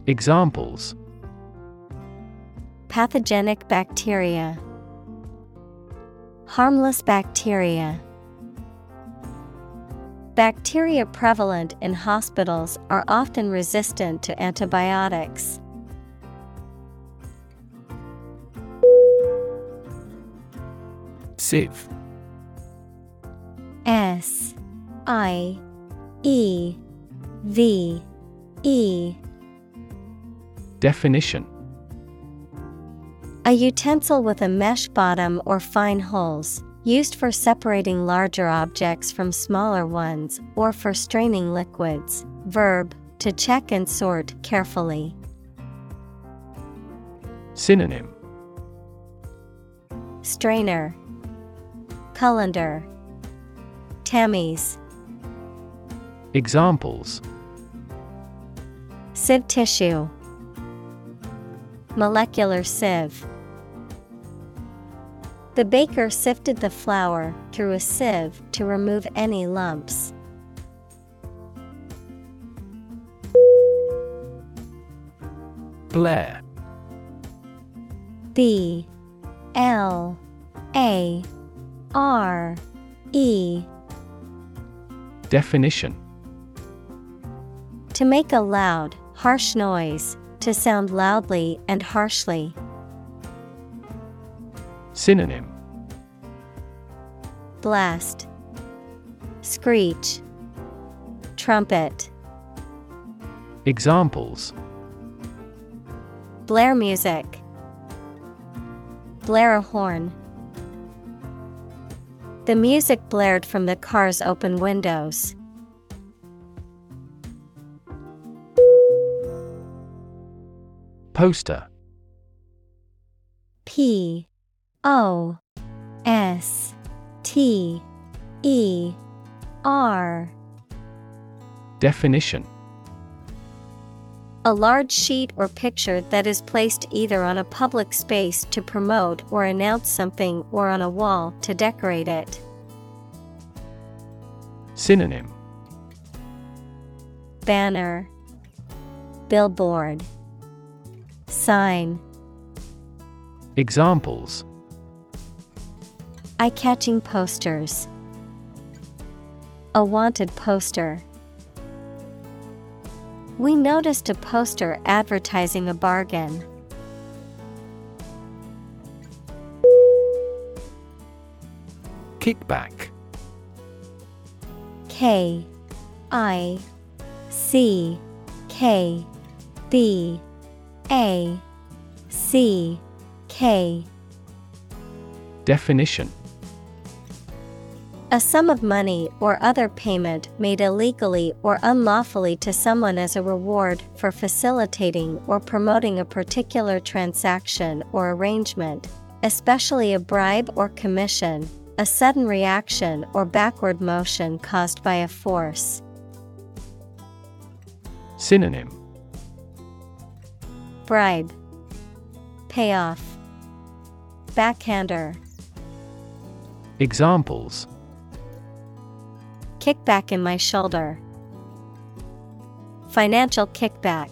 Examples
Pathogenic bacteria. Harmless bacteria. Bacteria prevalent in hospitals are often resistant to antibiotics.
Sieve.
S. I. E. V. E.
Definition
A utensil with a mesh bottom or fine holes, used for separating larger objects from smaller ones or for straining liquids. Verb, to check and sort carefully.
Synonym.
Strainer, Colander, Tammies,
Examples.
Sieve tissue, Molecular sieve. The baker sifted the flour through a sieve to remove any lumps.
Blare
B L A R E
Definition
To make a loud, harsh noise, to sound loudly and harshly.
Synonym
Blast, Screech, Trumpet.
Examples
Blare music. Blare a horn. The music blared from the car's open windows.
Poster.
P O S T E R.
Definition.
A large sheet or picture that is placed either on a public space to promote or announce something or on a wall to decorate it.
Synonym.
Banner. Billboard Sign
Examples
Eye catching posters. A wanted poster. We noticed a poster advertising a bargain.
Kickback
K I C K B A C K.
Definition.
A sum of money or other payment made illegally or unlawfully to someone as a reward for facilitating or promoting a particular transaction or arrangement, especially a bribe or commission, a sudden reaction or backward motion caused by a force.
Synonym
Bribe, Payoff, Backhander.
Examples
Kickback in my shoulder. Financial kickback.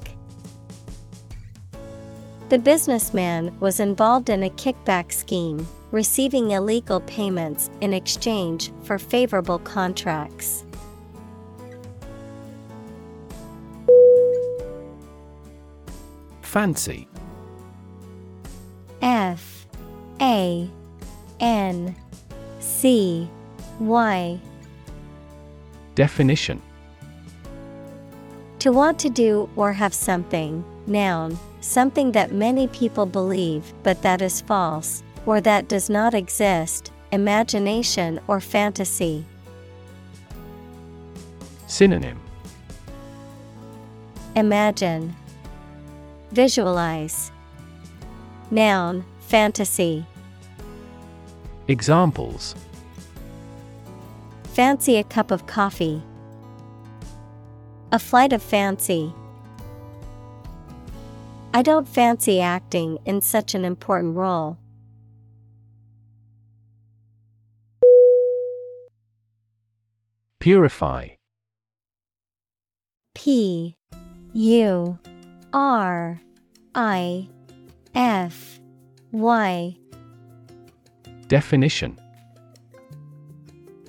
The businessman was involved in a kickback scheme, receiving illegal payments in exchange for favorable contracts.
Fancy.
F A N C Y.
Definition.
To want to do or have something, noun, something that many people believe but that is false, or that does not exist, imagination or fantasy.
Synonym.
Imagine, Visualize. Noun, fantasy.
Examples
Fancy a cup of coffee. A flight of fancy. I don't fancy acting in such an important role.
Purify
P U R I F Y.
Definition.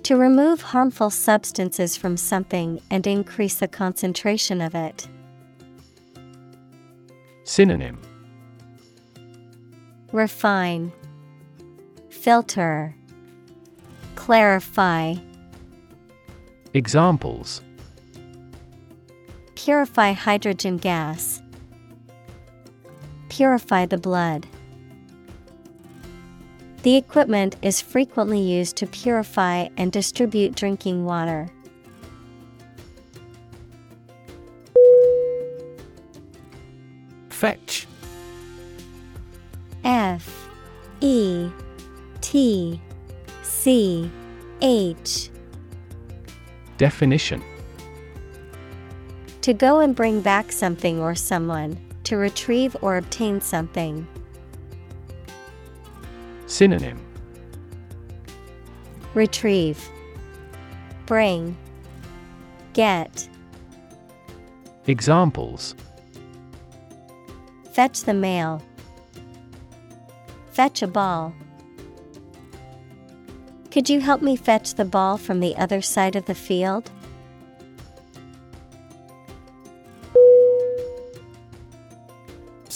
To remove harmful substances from something and increase the concentration of it.
Synonym.
Refine, Filter, Clarify,
Examples.
Purify hydrogen gas, Purify the blood. The equipment is frequently used to purify and distribute drinking water.
Fetch
F E T C H
Definition
To go and bring back something or someone, to retrieve or obtain something.
Synonym
Retrieve, Bring, Get,
Examples
Fetch the mail, Fetch a ball. Could you help me fetch the ball from the other side of the field?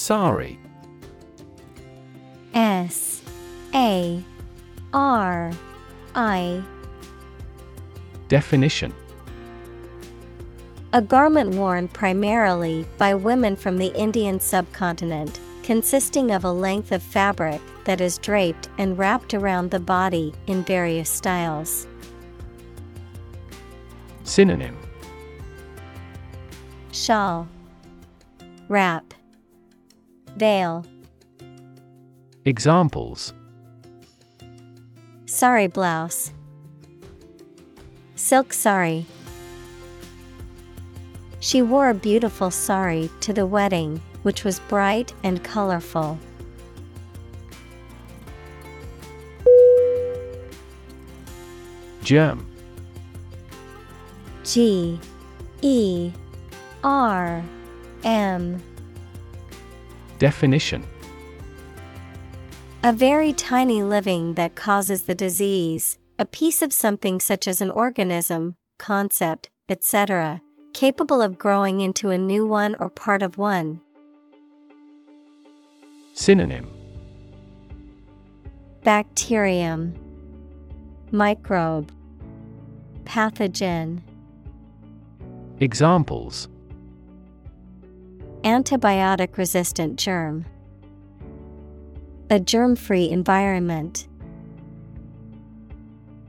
Sari.
S A R I.
Definition.
A garment worn primarily by women from the Indian subcontinent, consisting of a length of fabric that is draped and wrapped around the body in various styles.
Synonym.
Shawl, Wrap, Veil.
Examples
Sari blouse, Silk sari. She wore a beautiful sari to the wedding, which was bright and colorful.
Germ
G E R M
Definition
A very tiny living that causes the disease, a piece of something such as an organism, concept, etc., capable of growing into a new one or part of one.
Synonym
Bacterium, Microbe, Pathogen.
Examples
Antibiotic resistant germ. A germ free environment.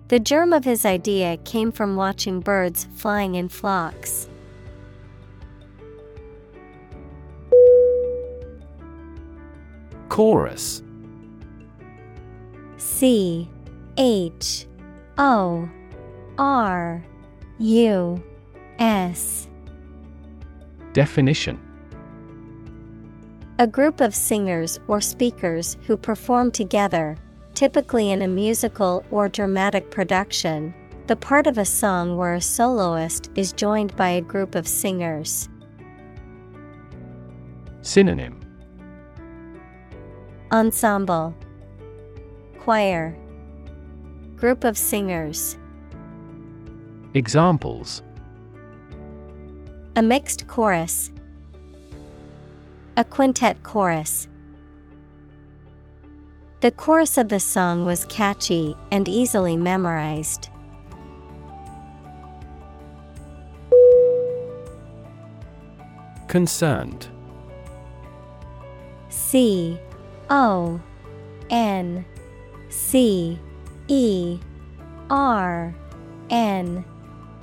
The germ of his idea came from watching birds flying in flocks.
Chorus
C H O R U S.
Definition
A group of singers or speakers who perform together, typically in a musical or dramatic production, the part of a song where a soloist is joined by a group of singers.
Synonym
Ensemble Choir Group of singers.
Examples
A mixed chorus. A quintet chorus. The chorus of the song was catchy and easily memorized.
Concerned
C O N C E R N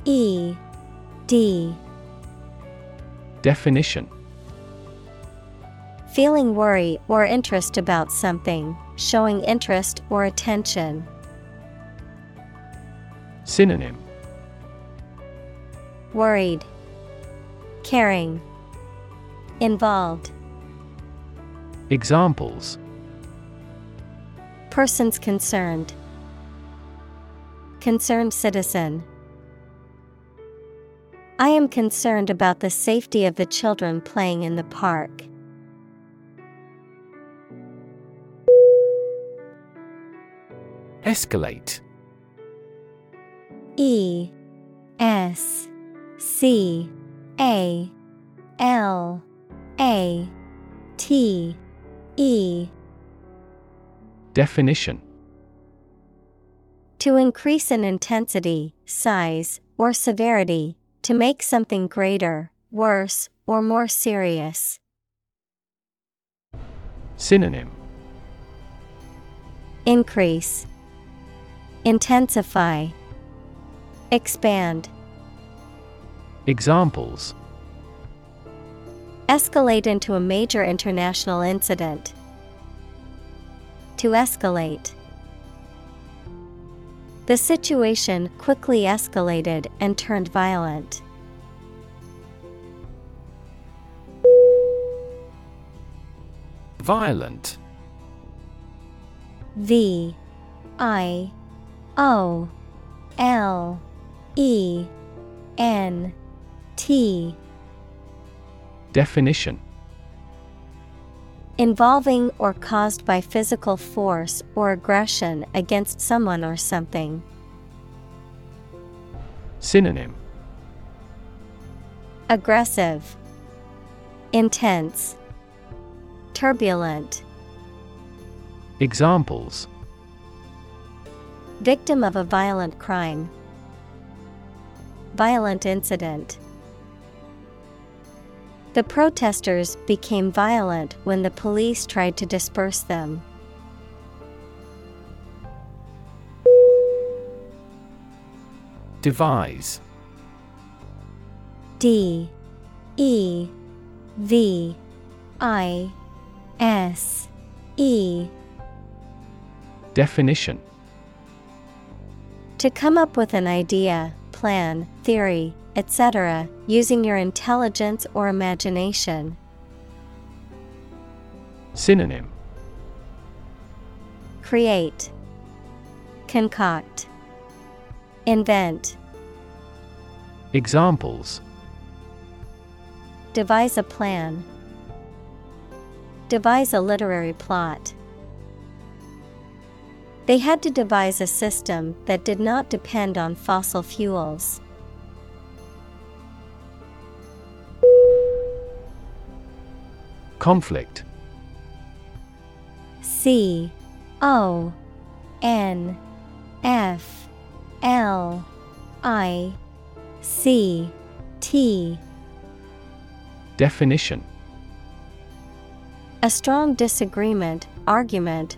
E D
Definition
Feeling worry or interest about something, showing interest or attention.
Synonym
Worried, Caring, Involved.
Examples
Persons concerned. Concerned citizen. I am concerned about the safety of the children playing in the park.
Escalate.
E S C A L A T E.
Definition.
To increase in intensity, size, or severity, to make something greater, worse, or more serious.
Synonym.
Increase, Intensify, Expand.
Examples
Escalate into a major international incident. To escalate. The situation quickly escalated and turned violent.
Violent
V I O L E N T.
Definition.
Involving or caused by physical force or aggression against someone or something.
Synonym.
Aggressive, Intense, Turbulent.
Examples
Victim of a violent crime. Violent incident. The protesters became violent when the police tried to disperse them.
Devise.
D. E. V. I. S. E.
Definition
To come up with an idea, plan, theory, etc., using your intelligence or imagination.
Synonym
Create, Concoct, Invent.
Examples
Devise a plan. Devise a literary plot. They had to devise a system that did not depend on fossil fuels.
Conflict.
C O N F L I C T.
Definition.
A strong disagreement, argument,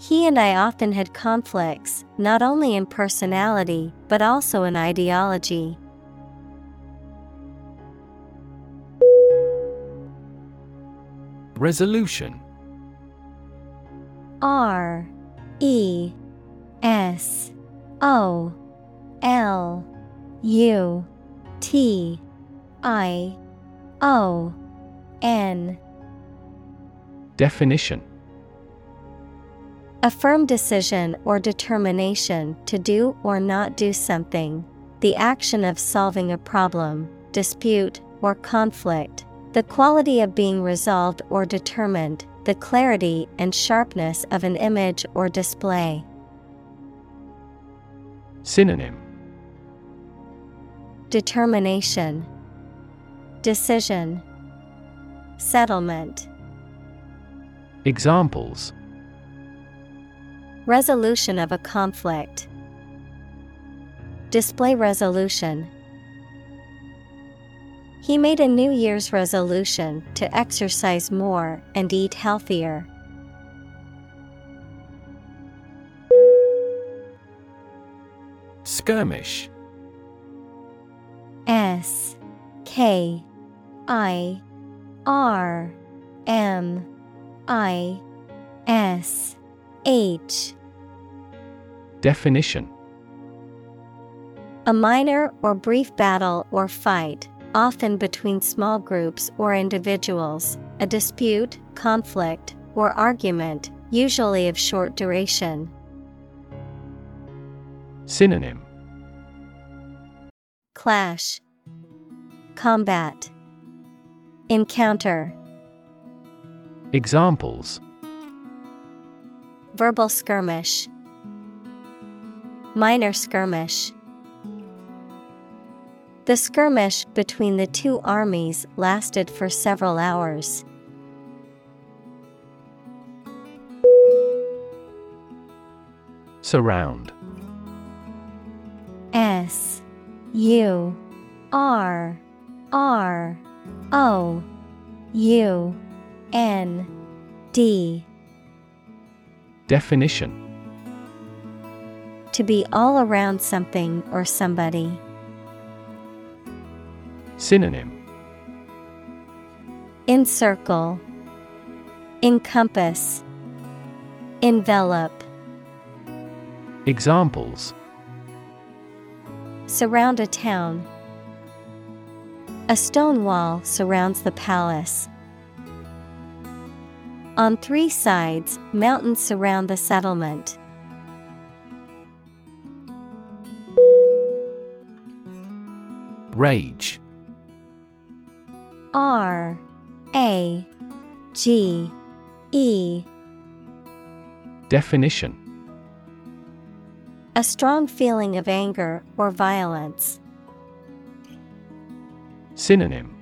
He and I often had conflicts, not only in personality, but also in ideology.
Resolution.
R. E. S. O. L. U. T. I. O. N.
Definition
A firm decision or determination to do or not do something, the action of solving a problem, dispute, or conflict, the quality of being resolved or determined, the clarity and sharpness of an image or display.
Synonym
Determination, Decision, Settlement.
Examples
Resolution of a conflict. Display resolution. He made a New Year's resolution to exercise more and eat healthier.
Skirmish
S K I R M I S H
Definition
A minor or brief battle or fight, often between small groups or individuals, a dispute, conflict, or argument, usually of short duration.
Synonym
Clash, Combat, Encounter,
Examples
Verbal skirmish, Minor skirmish. The skirmish between the two armies lasted for several hours.
Surround
S U R R O U N D
Definition
To be all around something or somebody.
Synonym
Encircle, Encompass, Envelop.
Examples
Surround a town. A stone wall surrounds the palace. On three sides, mountains surround the settlement.
Rage
R A G E.
Definition
A strong feeling of anger or violence.
Synonym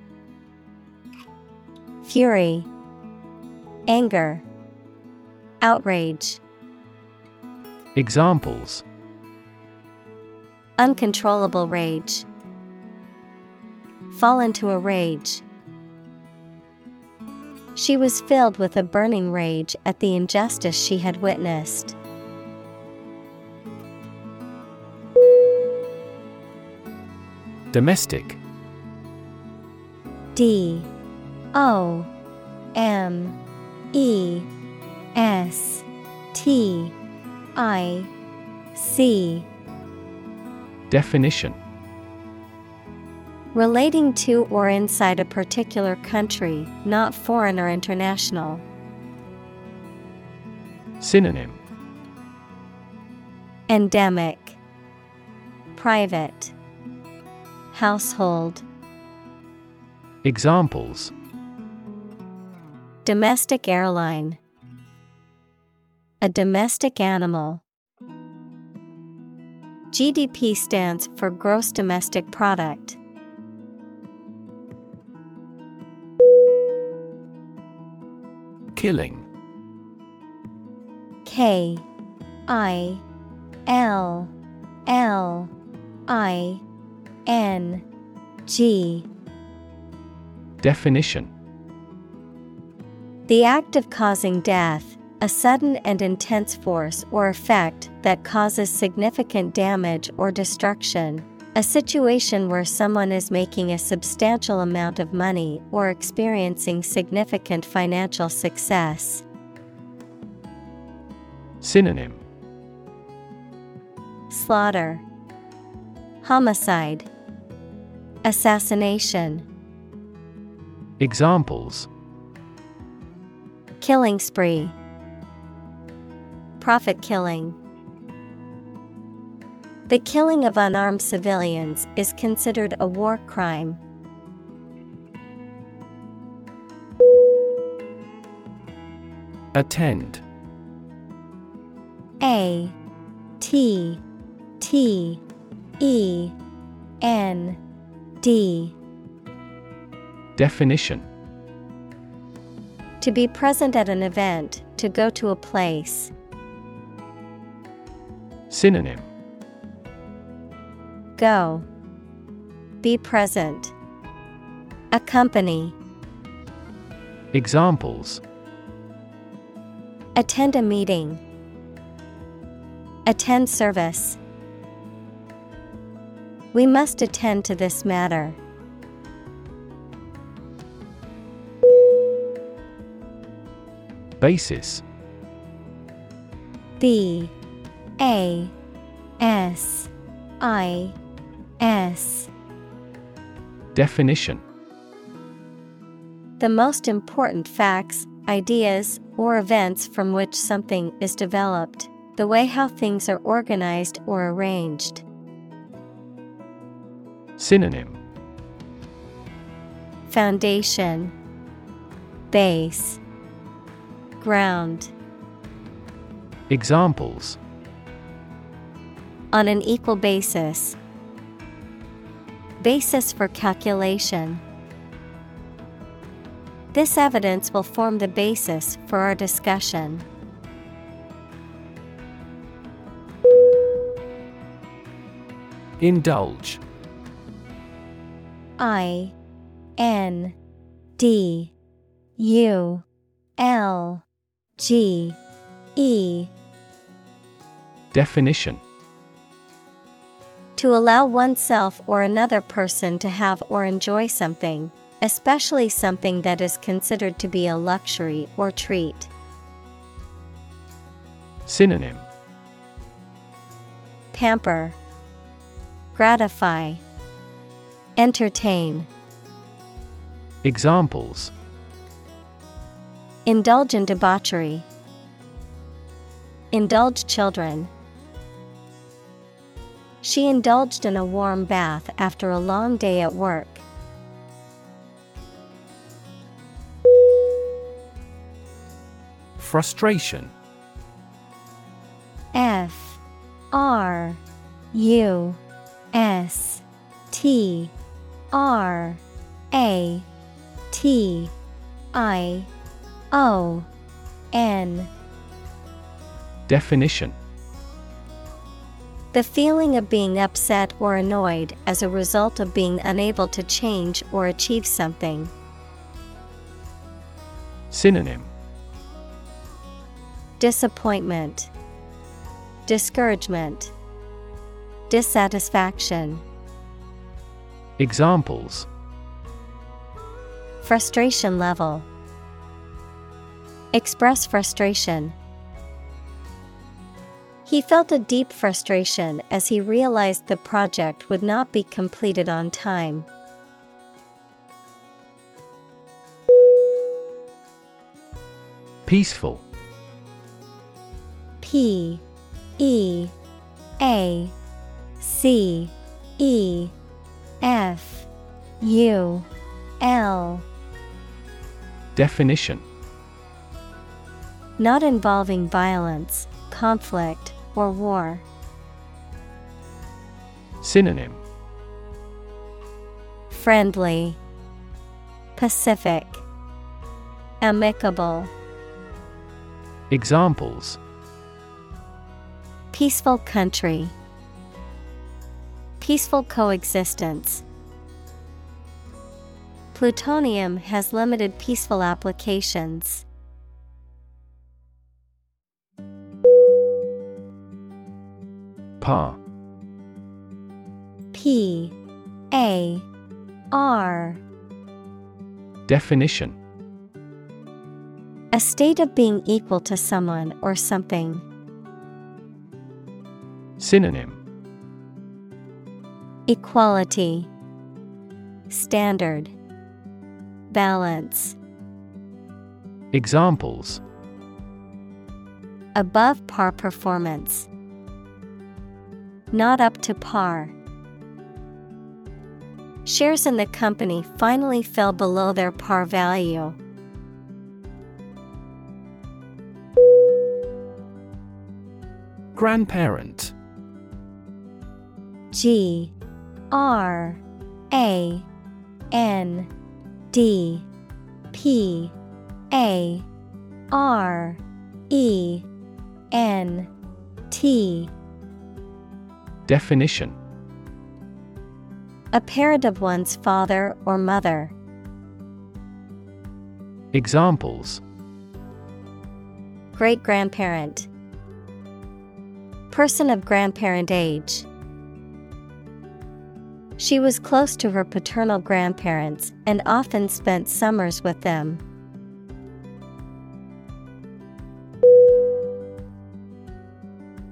Fury, Anger, Outrage.
Examples
Uncontrollable rage. Fall into a rage. She was filled with a burning rage at the injustice she had witnessed.
Domestic.
D. O. M. E. S. T. I. C.
Definition
Relating to or inside a particular country, not foreign or international.
Synonym
Endemic Private Household
Examples
Domestic airline A domestic animal. GDP stands for Gross Domestic Product.
Killing.
K I L L I N G.
Definition.
The act of causing death, a sudden and intense force or effect that causes significant damage or destruction. A situation where someone is making a substantial amount of money or experiencing significant financial success.
Synonym
Slaughter, Homicide, Assassination.
Examples
Killing spree. Profit killing. The killing of unarmed civilians is considered a war crime.
Attend
A T T E N D
Definition
To be present at an event, to go to a place.
Synonym
Go. Be present. Accompany.
Examples
Attend a meeting. Attend service. We must attend to this matter.
Basis
B A S I S.
Definition.
The most important facts, ideas, or events from which something is developed, the way how things are organized or arranged.
Synonym.
Foundation. Base. Ground.
Examples.
On an equal basis. Basis for calculation. This evidence will form the basis for our discussion.
Indulge
I N D U L G E
Definition
To allow oneself or another person to have or enjoy something, especially something that is considered to be a luxury or treat.
Synonym
Pamper, Gratify, Entertain.
Examples
Indulge in debauchery. Indulge children. She indulged in a warm bath after a long day at work.
Frustration.
F R U S T R A T I O N.
Definition
The feeling of being upset or annoyed as a result of being unable to change or achieve something.
Synonym
Disappointment, Discouragement, Dissatisfaction.
Examples
Frustration level. Express frustration. He felt a deep frustration as he realized the project would not be completed on time.
Peaceful.
P E A C E F U L.
Definition.
Not involving violence, conflict, or war.
Synonym
Friendly, Pacific, Amicable,
Examples
Peaceful country, Peaceful coexistence. Plutonium has limited peaceful applications.
Par
P. A. R.
Definition.
A state of being equal to someone or something.
Synonym.
Equality, Standard, Balance.
Examples.
Above par performance. Not up to par. Shares in the company finally fell below their par value.
Grandparent
G R A N D P A R E N T
Definition
A parent of one's father or mother.
Examples
Great grandparent. Person of grandparent age. She was close to her paternal grandparents and often spent summers with them.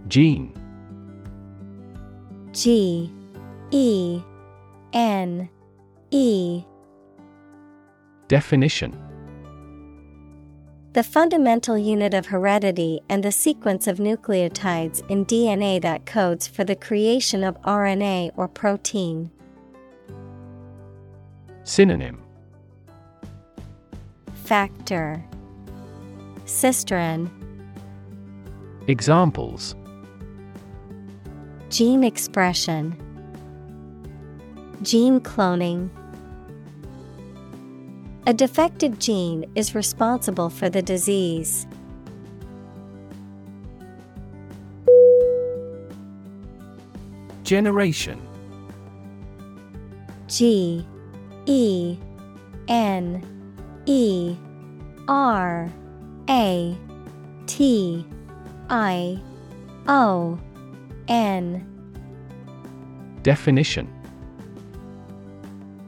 Gene
G E N E.
Definition.
The fundamental unit of heredity and the sequence of nucleotides in DNA that codes for the creation of RNA or protein.
Synonym.
Factor. Cistron.
Examples
Gene expression Gene cloning. A defective gene is responsible for the disease.
Generation.
G E N E R A T I O N.
Definition.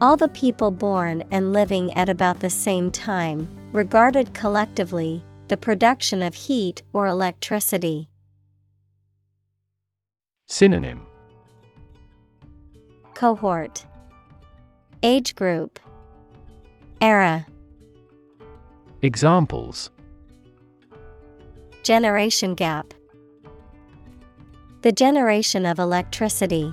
All the people born and living at about the same time, regarded collectively, the production of heat or electricity.
Synonym.
Cohort. Age group. Era.
Examples.
Generation gap the generation of electricity.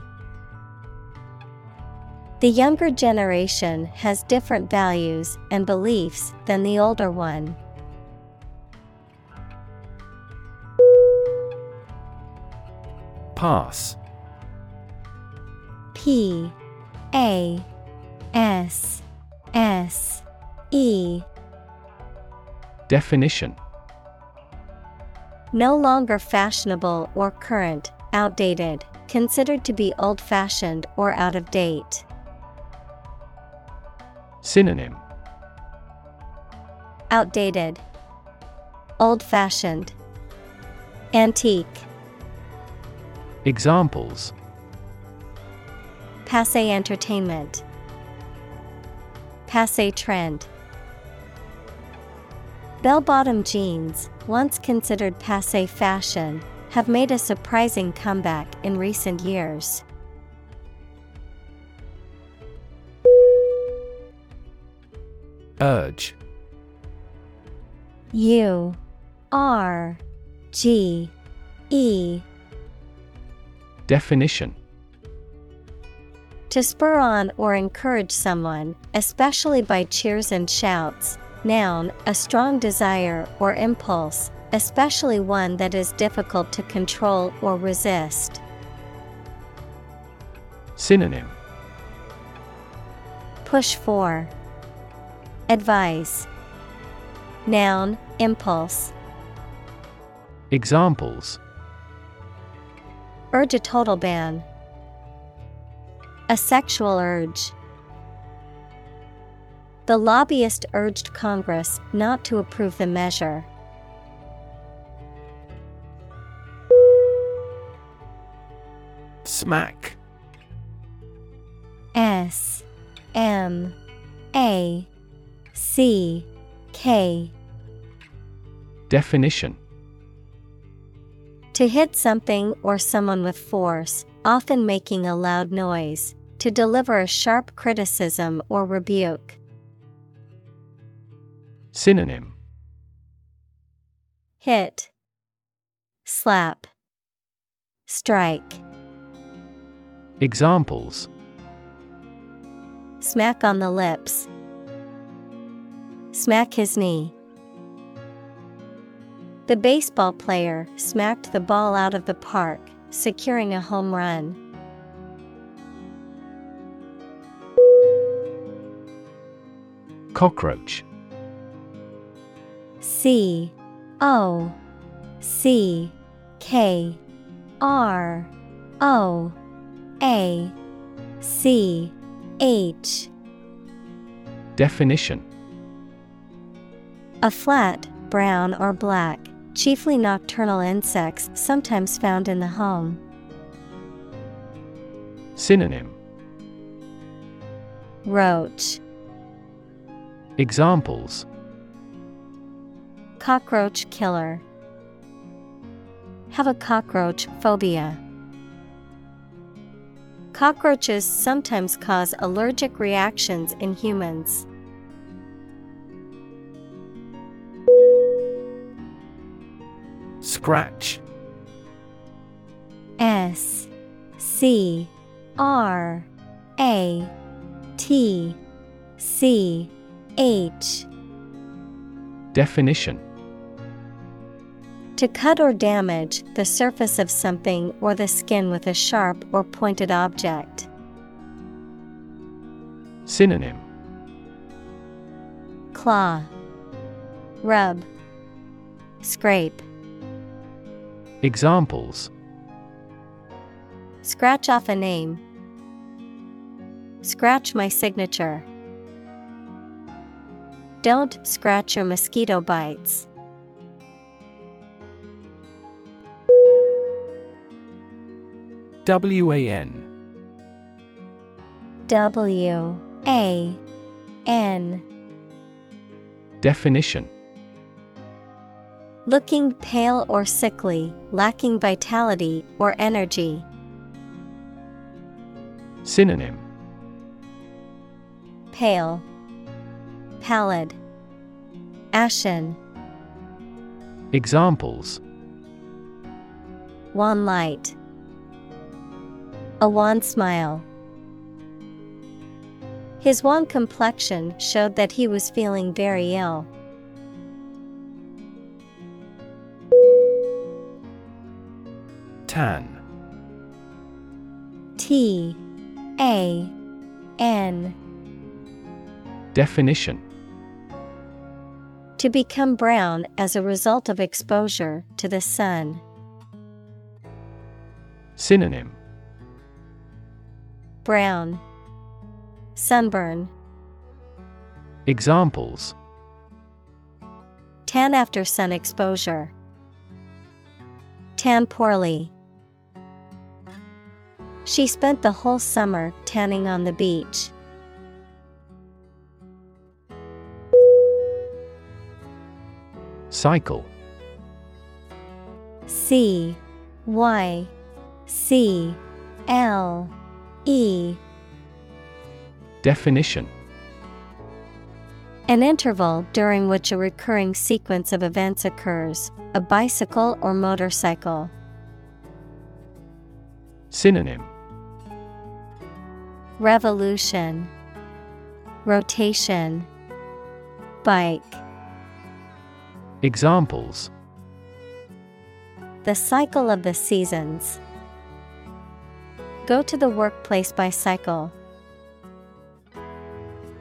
The younger generation has different values and beliefs than the older one.
Pass
P A S S E
Definition
No longer fashionable or current, outdated, considered to be old fashioned or out of date.
Synonym.
Outdated, Old fashioned, Antique,
Examples.
Passe entertainment, Passe trend. Bell bottom jeans, once considered passe fashion, have made a surprising comeback in recent years.
Urge.
U R G E
Definition
To spur on or encourage someone, especially by cheers and shouts. Noun, a strong desire or impulse, especially one that is difficult to control or resist.
Synonym
Push for, advise. Noun, impulse.
Examples
Urge a total ban. A sexual urge. The lobbyist urged Congress not to approve the measure.
Smack.
S M A C K
Definition
To hit something or someone with force, often making a loud noise, to deliver a sharp criticism or rebuke.
Synonym
Hit, Slap, Strike.
Examples
Smack on the lips. Smack his knee. The baseball player smacked the ball out of the park, securing a home run.
Cockroach
C O C K R O A C H
Definition
A flat, brown or black, chiefly nocturnal insects sometimes found in the home.
Synonym
Roach,
Examples
cockroach killer. Have a cockroach phobia. Cockroaches sometimes cause allergic reactions in humans.
Scratch.
S C R A T C H
Definition
To cut or damage the surface of something or the skin with a sharp or pointed object.
Synonym
Claw, Rub, Scrape.
Examples
Scratch off a name. Scratch my signature. Don't scratch your mosquito bites.
W A N.
W A N.
Definition
Looking pale or sickly, lacking vitality or energy.
Synonym
Pale, Pallid, Ashen.
Examples
Wan light. A wan smile. His wan complexion showed that he was feeling very ill.
Tan.
T A N
Definition
To become brown as a result of exposure to the sun.
Synonym
Brown. Sunburn.
Examples.
Tan after sun exposure. Tan poorly. She spent the whole summer tanning on the beach.
Cycle.
C. Y. C. L E.
Definition.
An interval during which a recurring sequence of events occurs, a bicycle or motorcycle.
Synonym.
Revolution. Rotation. Bike.
Examples.
The cycle of the seasons. Go to the workplace by cycle.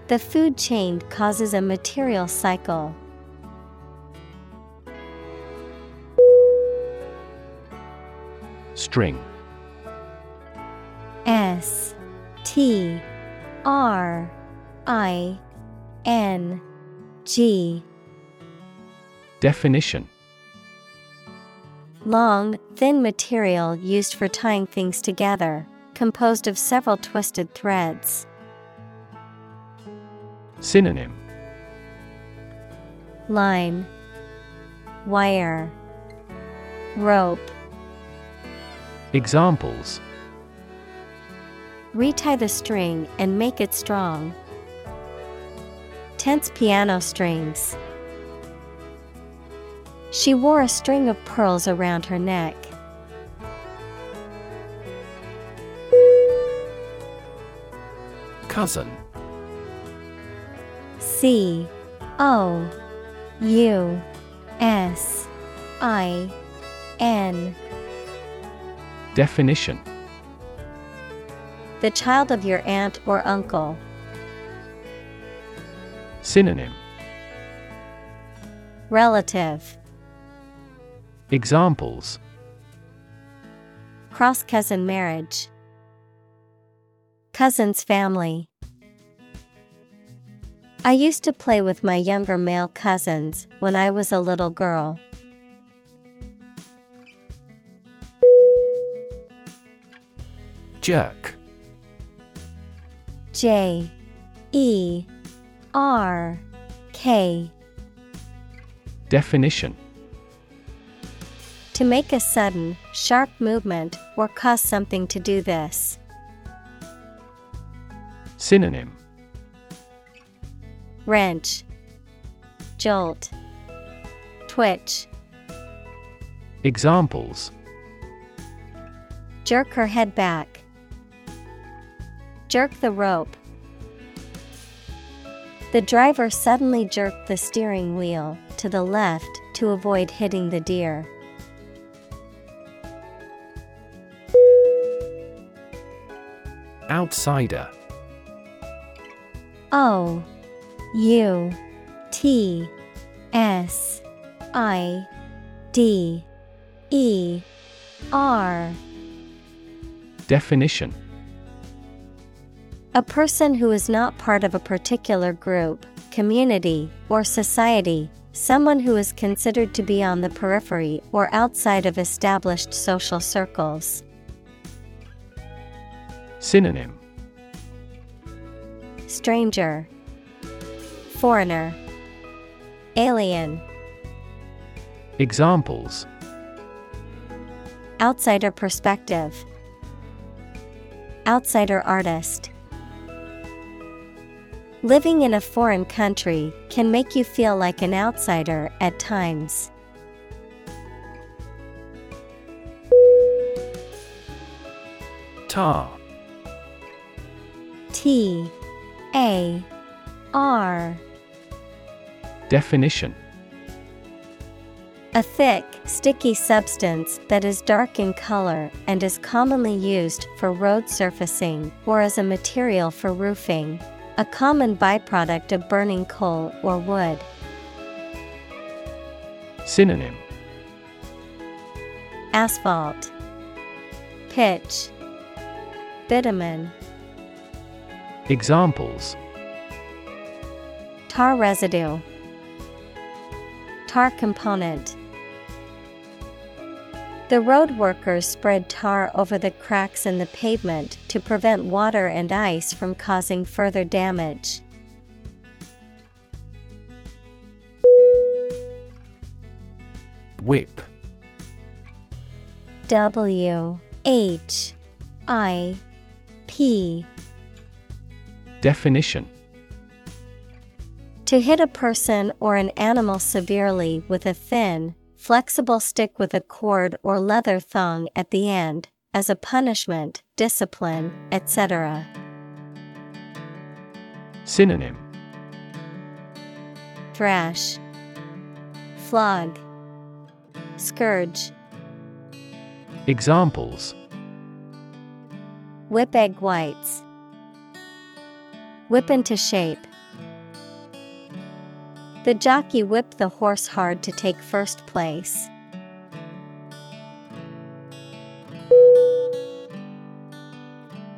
The food chain causes a material cycle.
String
S T R I N G
Definition
Long, thin material used for tying things together, composed of several twisted threads.
Synonym
Line, Wire, Rope.
Examples
Retie the string and make it strong. Tense piano strings. She wore a string of pearls around her neck.
Cousin
C O U S I N.
Definition
The child of your aunt or uncle.
Synonym
Relative.
Examples
Cross cousin marriage. Cousin's family. I used to play with my younger male cousins when I was a little girl.
Jerk
J E R K.
Definition
To make a sudden, sharp movement or cause something to do this.
Synonym
Wrench, Jolt, Twitch.
Examples
Jerk her head back. Jerk the rope. The driver suddenly jerked the steering wheel to the left to avoid hitting the deer.
Outsider
O U T S I D E R.
Definition.
A person who is not part of a particular group, community, or society, someone who is considered to be on the periphery or outside of established social circles.
Synonym
Stranger, Foreigner, Alien,
Examples.
Outsider perspective, Outsider artist. Living in a foreign country can make you feel like an outsider at times.
Tar
T A R
Definition
A thick, sticky substance that is dark in color and is commonly used for road surfacing or as a material for roofing. A common byproduct of burning coal or wood.
Synonym
Asphalt, Pitch, Bitumen.
Examples
Tar residue, Tar component. The road workers spread tar over the cracks in the pavement to prevent water and ice from causing further damage.
Whip
W H I P
Definition.
To hit a person or an animal severely with a thin, flexible stick with a cord or leather thong at the end, as a punishment, discipline, etc.
Synonym.
Thrash, Flog, Scourge,
Examples.
Whip egg whites, Whip into shape. The jockey whipped the horse hard to take first place.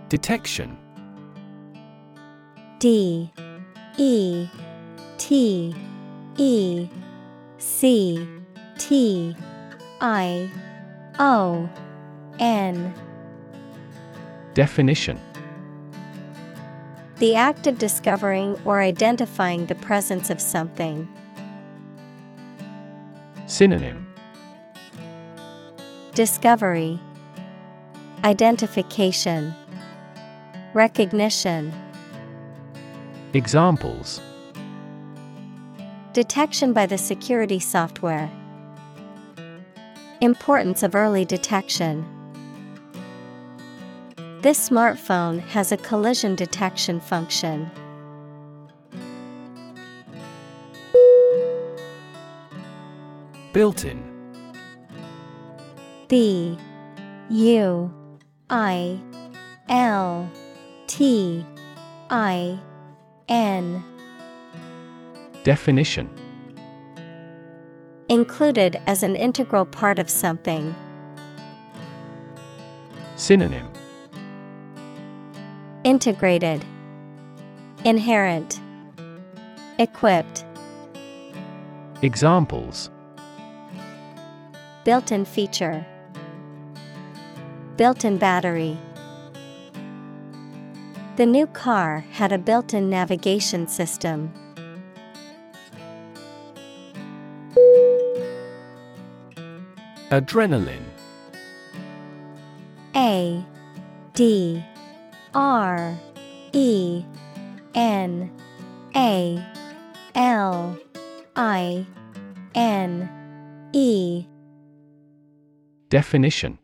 Detection
D E T E C T I O N
Definition
The act of discovering or identifying the presence of something.
Synonym
Discovery Identification Recognition
Examples
Detection by the security software. Importance of early detection. This smartphone has a collision detection function.
Built in
B U I L T I N
Definition
Included as an integral part of something.
Synonym
Integrated, Inherent, Equipped,
Examples
Built in feature, Built in battery. The new car had a built in navigation system.
Adrenaline
A D R E N A L I N E.
Definition.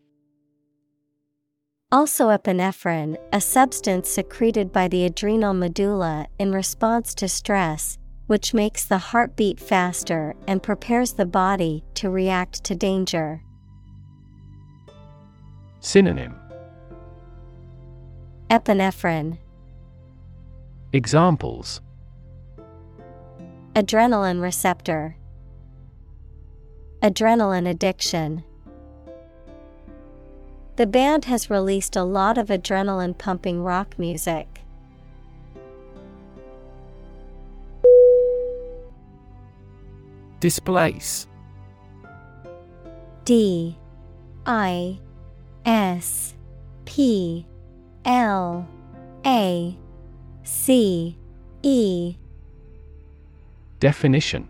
Also epinephrine, a substance secreted by the adrenal medulla in response to stress, which makes the heart beat faster and prepares the body to react to danger.
Synonym
Epinephrine,
Examples
adrenaline receptor, adrenaline addiction. The band has released a lot of adrenaline pumping rock music.
Displace
D I S P L A C E.
Definition.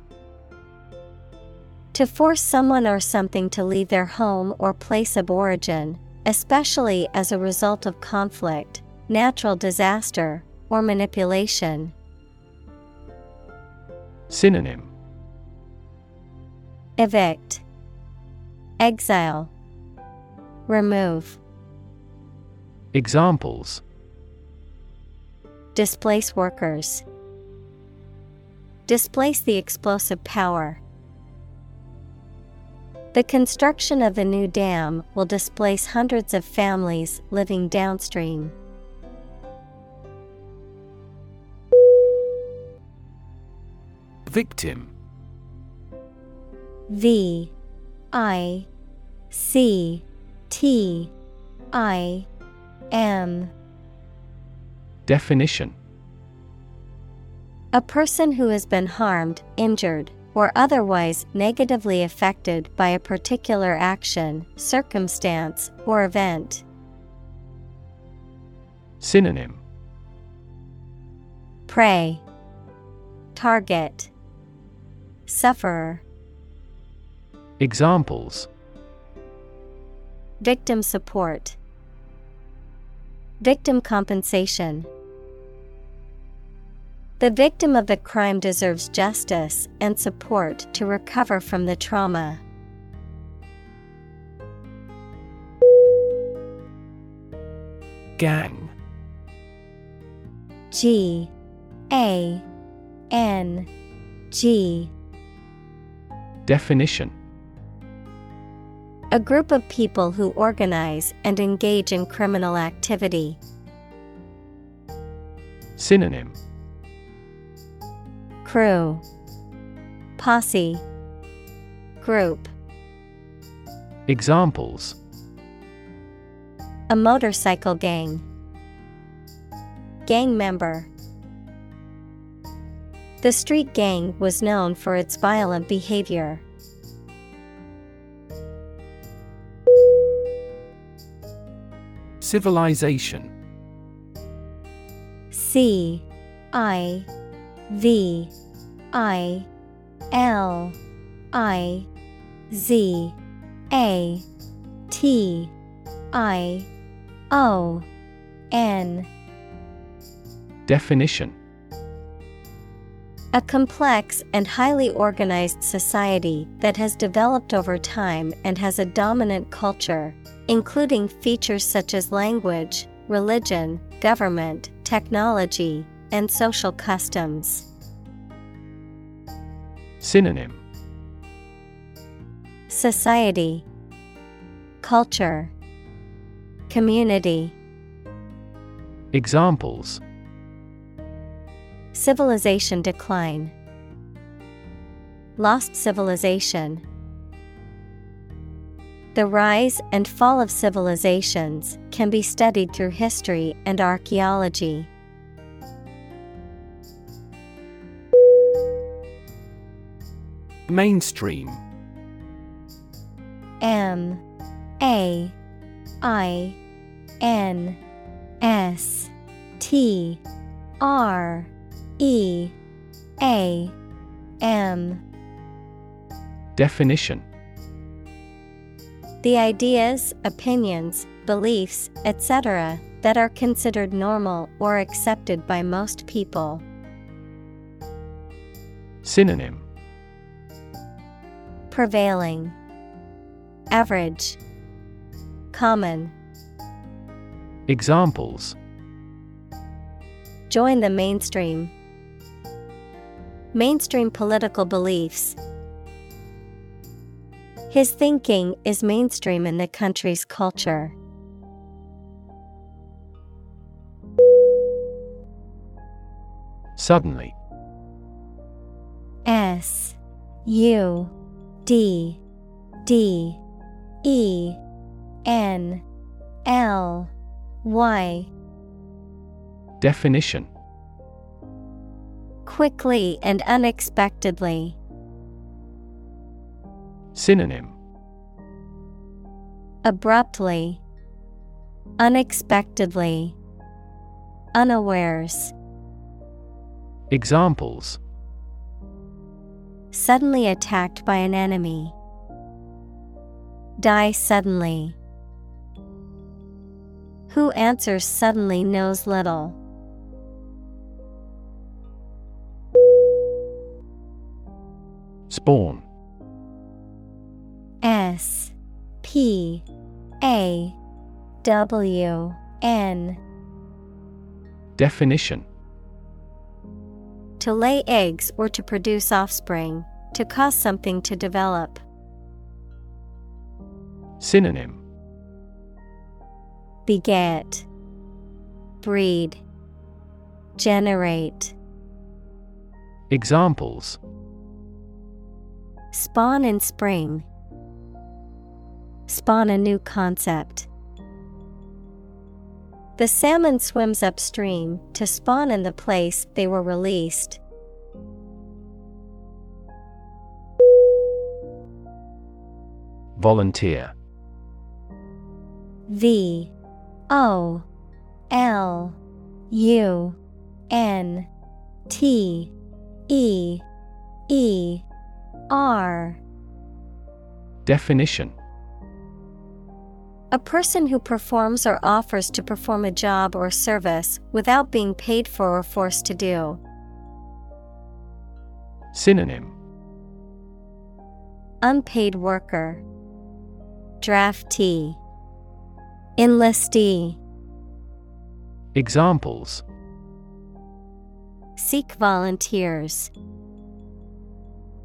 To force someone or something to leave their home or place of origin, especially as a result of conflict, natural disaster, or manipulation.
Synonym.
Evict, Exile, Remove,
Examples
Displace workers, Displace the explosive power. The construction of a new dam will displace hundreds of families living downstream.
Victim
V I C T I M.
Definition.
A person who has been harmed, injured, or otherwise negatively affected by a particular action, circumstance, or event.
Synonym.
Prey, Target, Sufferer.
Examples.
Victim support, Victim compensation. The victim of the crime deserves justice and support to recover from the trauma.
Gang.
G. A. N. G.
Definition
A group of people who organize and engage in criminal activity.
Synonym.
Crew. Posse. Group.
Examples.
A motorcycle gang. Gang member. The street gang was known for its violent behavior.
Civilization.
C I V I L I Z A T I O N.
Definition.
A complex and highly organized society that has developed over time and has a dominant culture, including features such as language, religion, government, technology, and social customs.
Synonym.
Society, Culture, Community,
Examples.
Civilization decline, Lost civilization. The rise and fall of civilizations can be studied through history and archaeology.
Mainstream.
M. A. I. N. S. T. R. E. A. M.
Definition
The ideas, opinions, beliefs, etc., that are considered normal or accepted by most people.
Synonym
Prevailing, Average, Common.
Examples
Join the mainstream. Mainstream political beliefs. His thinking is mainstream in the country's culture.
Suddenly
S U D D E N L Y
Definition
Quickly and unexpectedly.
Synonym
Abruptly, Unexpectedly, Unawares.
Examples
Suddenly attacked by an enemy. Die suddenly. Who answers suddenly knows little.
Spawn
S P A W N
Definition
To lay eggs or to produce offspring, to cause something to develop.
Synonym
Beget, Breed, Generate.
Examples
Spawn in spring. Spawn a new concept. The salmon swims upstream to spawn in the place they were released.
Volunteer
V O L U N T E E R
Definition
A person who performs or offers to perform a job or service without being paid for or forced to do.
Synonym
Unpaid worker, Draftee, Enlistee.
Examples
Seek volunteers.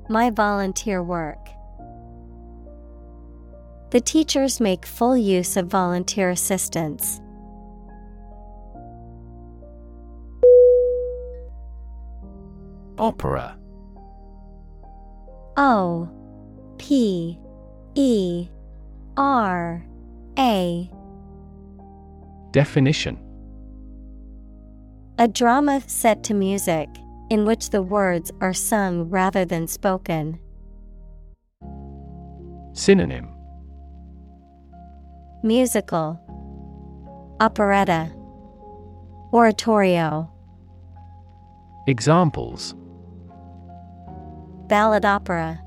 My volunteer work. The teachers make full use of volunteer assistance.
Opera
O P E R A
Definition
A drama set to music, in which the words are sung rather than spoken.
Synonym
Musical Operetta Oratorio.
Examples.
Ballad opera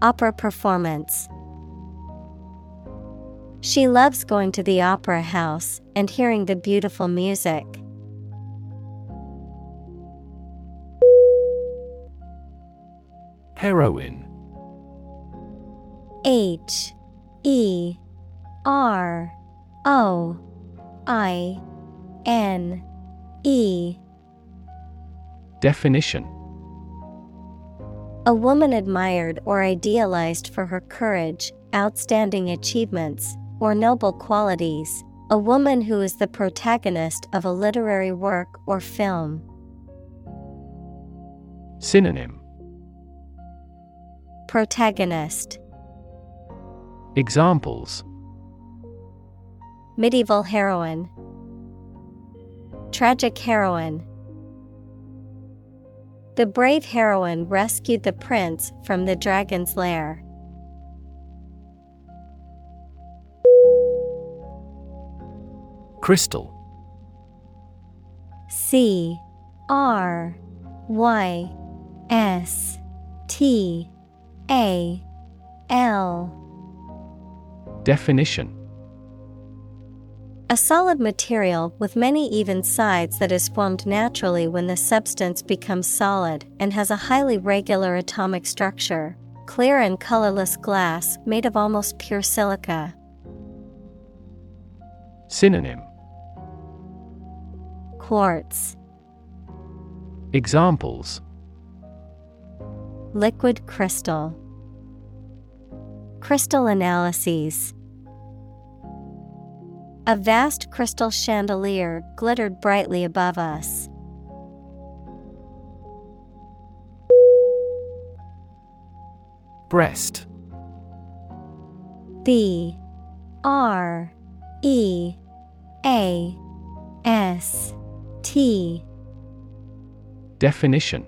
Opera performance. She loves going to the opera house and hearing the beautiful music.
Heroine.
H E R O I N E.
Definition.
A woman admired or idealized for her courage, outstanding achievements, or noble qualities, a woman who is the protagonist of a literary work or film.
Synonym.
Protagonist
Examples.
Medieval heroine. Tragic heroine. The brave heroine rescued the prince from the dragon's lair.
Crystal.
C R Y S T A L
Definition
A solid material with many even sides that is formed naturally when the substance becomes solid and has a highly regular atomic structure. Clear and colorless glass made of almost pure silica.
Synonym
Quartz.
Examples
Liquid crystal. Crystal analyses. A vast crystal chandelier glittered brightly above us.
Breast.
B. R. E. A. S. T.
Definition.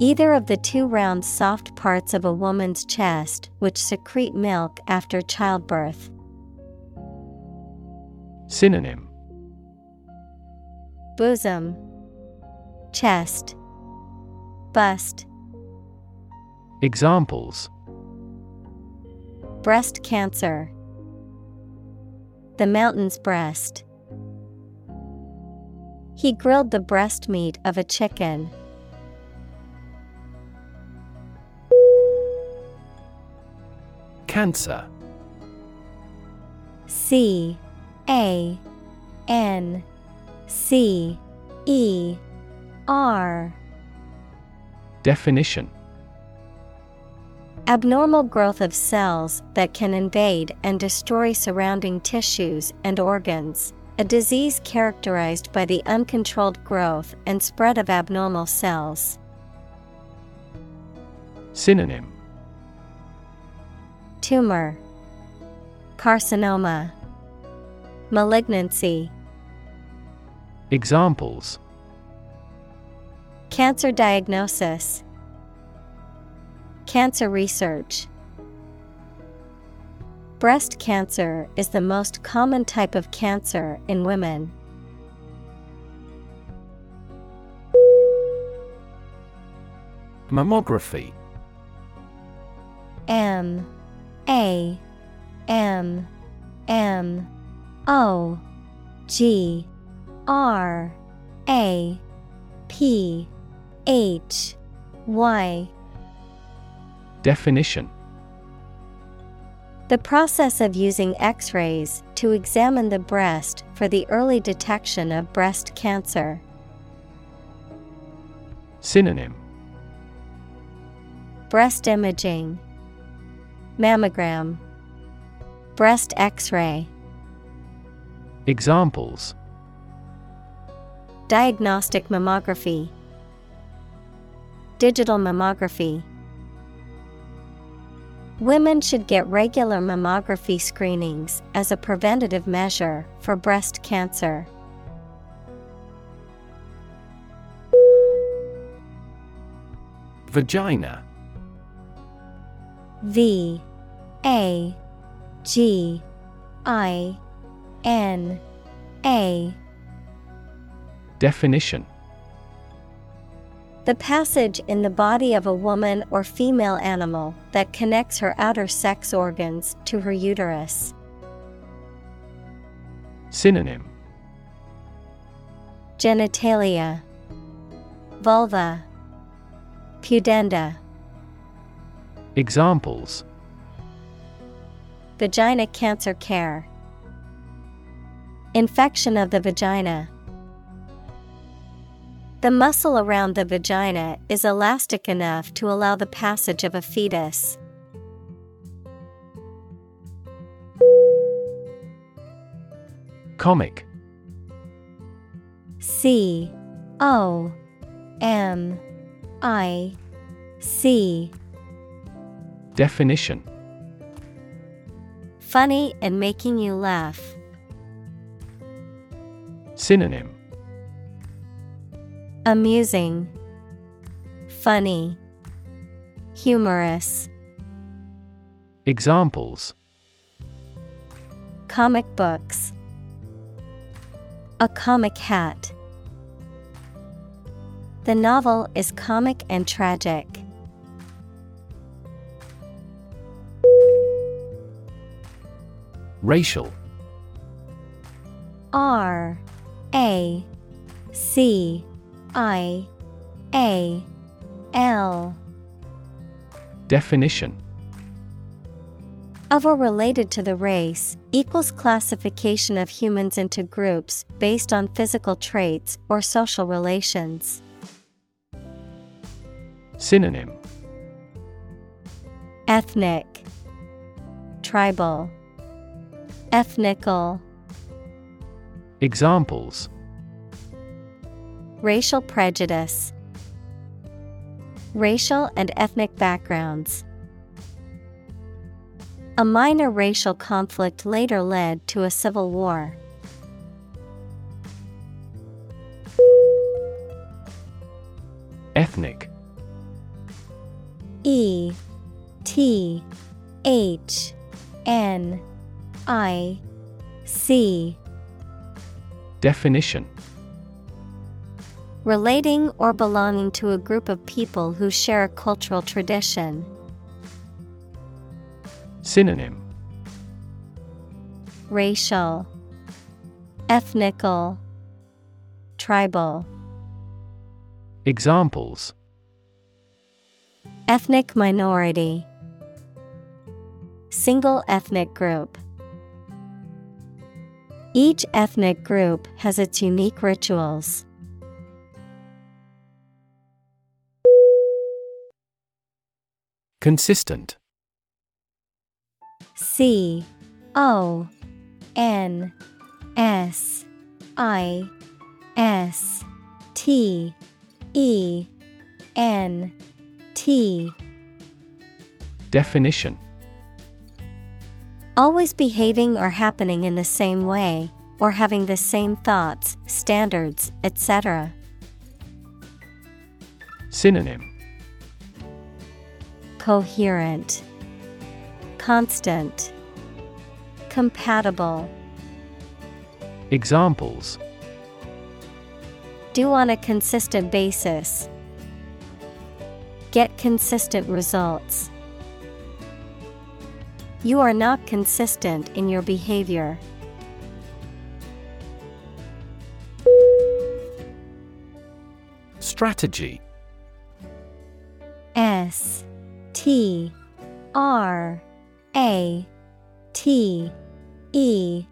Either of the two round soft parts of a woman's chest which secrete milk after childbirth.
Synonym.
Bosom, Chest, Bust,
Examples.
Breast cancer. The mountain's breast. He grilled the breast meat of a chicken.
Cancer.
C A N C E R.
Definition
Abnormal growth of cells that can invade and destroy surrounding tissues and organs. A disease characterized by the uncontrolled growth and spread of abnormal cells.
Synonym
Tumor, Carcinoma, Malignancy.
Examples
Cancer diagnosis, Cancer research. Breast cancer is the most common type of cancer in women.
Mammography
M A M M O G R A P H Y.
Definition.
The process of using X rays to examine the breast for the early detection of breast cancer.
Synonym.
Breast imaging, Mammogram, Breast X ray.
Examples
Diagnostic mammography, Digital mammography. Women should get regular mammography screenings as a preventative measure for breast cancer.
Vagina
V A G I N A.
Definition.
The passage in the body of a woman or female animal that connects her outer sex organs to her uterus.
Synonym.
Genitalia, Vulva, Pudenda,
Examples.
Vagina cancer care, Infection of the vagina. The muscle around the vagina is elastic enough to allow the passage of a fetus.
Comic
C O M I C
Definition
Funny and making you laugh.
Synonym
Amusing, Funny, Humorous.
Examples
Comic books. A comic hat. The novel is comic and tragic.
Racial
R A C I A L.
Definition.
Of or related to the race equals classification of humans into groups based on physical traits or social relations.
Synonym.
Ethnic, Tribal, Ethnical,
Examples
Racial prejudice, Racial and ethnic backgrounds. A minor racial conflict later led to a civil war.
Ethnic
E T H N I C
Definition
Relating or belonging to a group of people who share a cultural tradition.
Synonym
Racial, Ethnical, Tribal.
Examples
Ethnic minority, Single ethnic group. Each ethnic group has its unique rituals.
Consistent.
C O N S I S T E N T
Definition
Always behaving or happening in the same way, or having the same thoughts, standards, etc.
Synonym
Coherent, Constant, Compatible.
Examples
Do on a consistent basis. Get consistent results. You are not consistent in your behavior.
Strategy
S T R A T E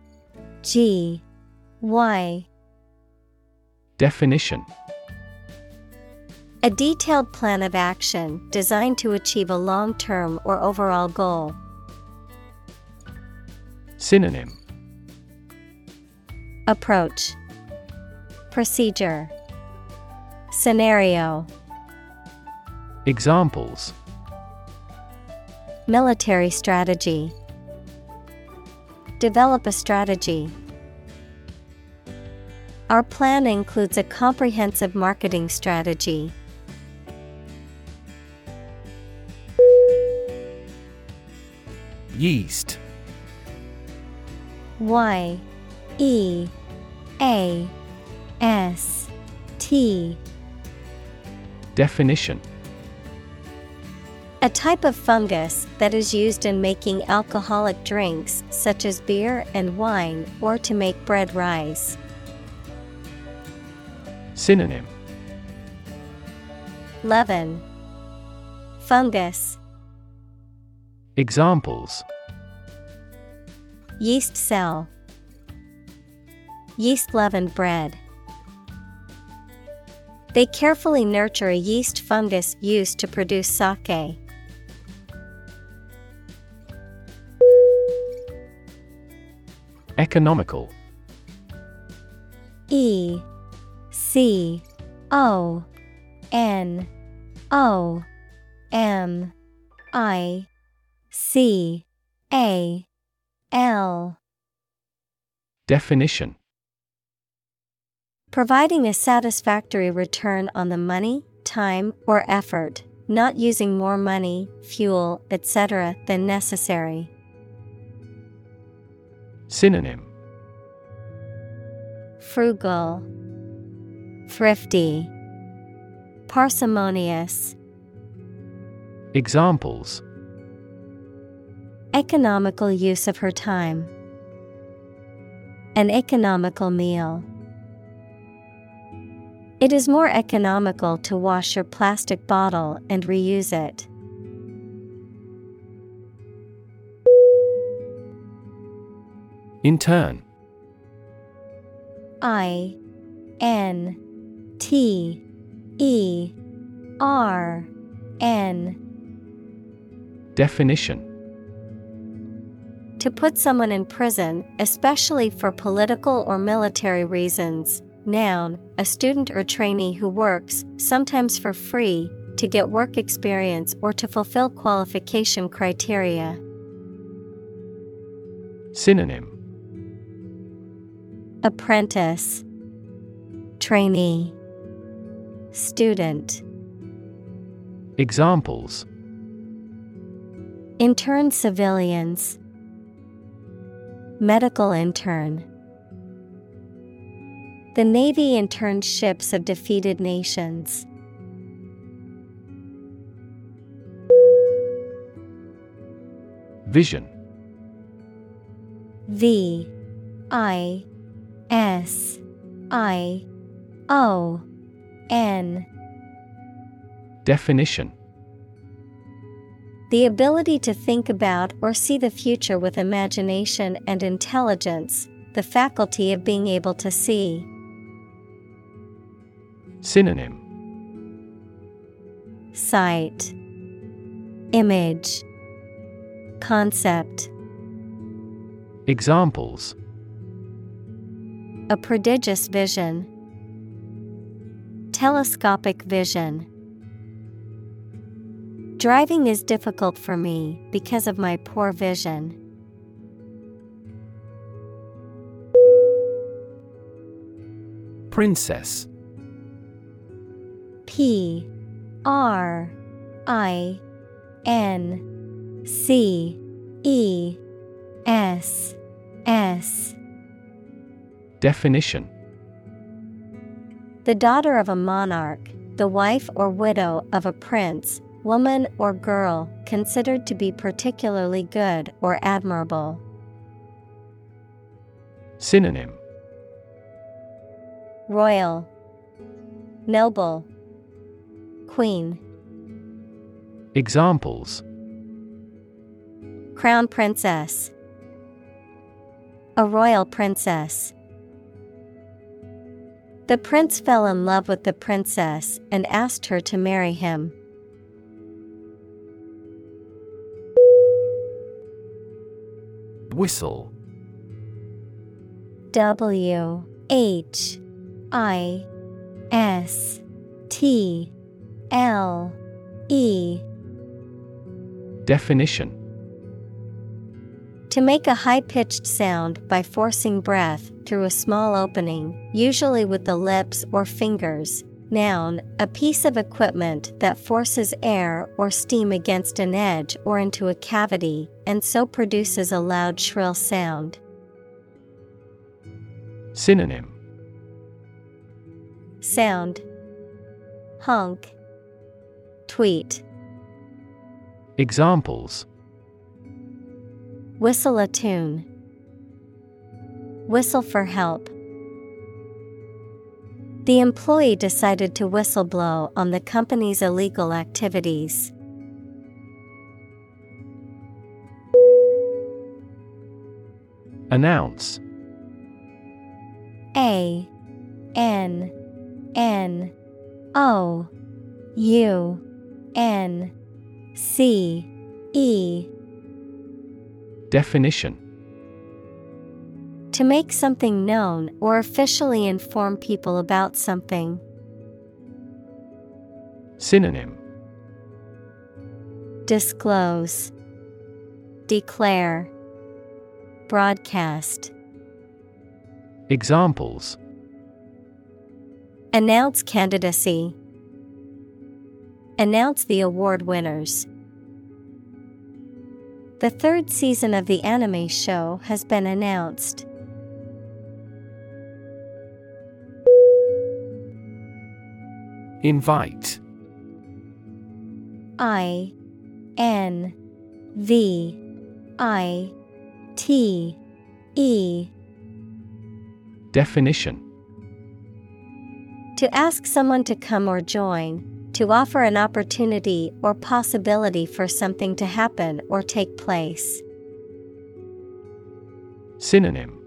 G Y
Definition
A detailed plan of action designed to achieve a long term or overall goal.
Synonym.
Approach. Procedure. Scenario.
Examples.
Military strategy. Develop a strategy. Our plan includes a comprehensive marketing strategy.
Yeast
Y E A S T.
Definition.
A type of fungus that is used in making alcoholic drinks such as beer and wine or to make bread rise.
Synonym.
Leaven. Fungus.
Examples
Yeast cell Yeast leavened bread. They carefully nurture a yeast fungus used to produce sake.
Economical
E C O N O M I C A L.
Definition.
Providing a satisfactory return on the money, time, or effort, not using more money, fuel, etc. than necessary.
Synonym.
Frugal, Thrifty, Parsimonious,
Examples
Economical use of her time. An economical meal. It is more economical to wash your plastic bottle and reuse it.
In turn.
I N T E R N
Definition
To put someone in prison, especially for political or military reasons. Noun, a student or trainee who works, sometimes for free, to get work experience or to fulfill qualification criteria.
Synonym.
Apprentice, Trainee, Student,
Examples.
Intern civilians, Medical intern. The Navy interned ships of defeated nations.
Vision
V I S I O N
Definition
The ability to think about or see the future with imagination and intelligence, the faculty of being able to see.
Synonym.
Sight, Image, Concept,
Examples.
A prodigious vision, Telescopic vision. Driving is difficult for me because of my poor vision.
Princess.
P. R. I. N. C. E. S. S.
Definition.
The daughter of a monarch, the wife or widow of a prince, woman or girl considered to be particularly good or admirable.
Synonym
Royal, Noble, Queen.
Examples
Crown Princess, a royal princess. The prince fell in love with the princess and asked her to marry him.
Whistle
W H I S T L E
Definition
To make a high pitched sound by forcing breath through a small opening, usually with the lips or fingers. Noun, a piece of equipment that forces air or steam against an edge or into a cavity, and so produces a loud shrill sound.
Synonym
Sound Honk Tweet
Examples
Whistle a tune. Whistle for help. The employee decided to whistleblow on the company's illegal activities.
Announce.
A N N O U N C E.
Definition
To make something known or officially inform people about something.
Synonym
Disclose, Declare, Broadcast.
Examples
Announce candidacy. Announce the award winners. The third season of the anime show has been announced.
Invite.
I N V I T E.
Definition.
To ask someone to come or join, to offer an opportunity or possibility for something to happen or take place.
Synonym.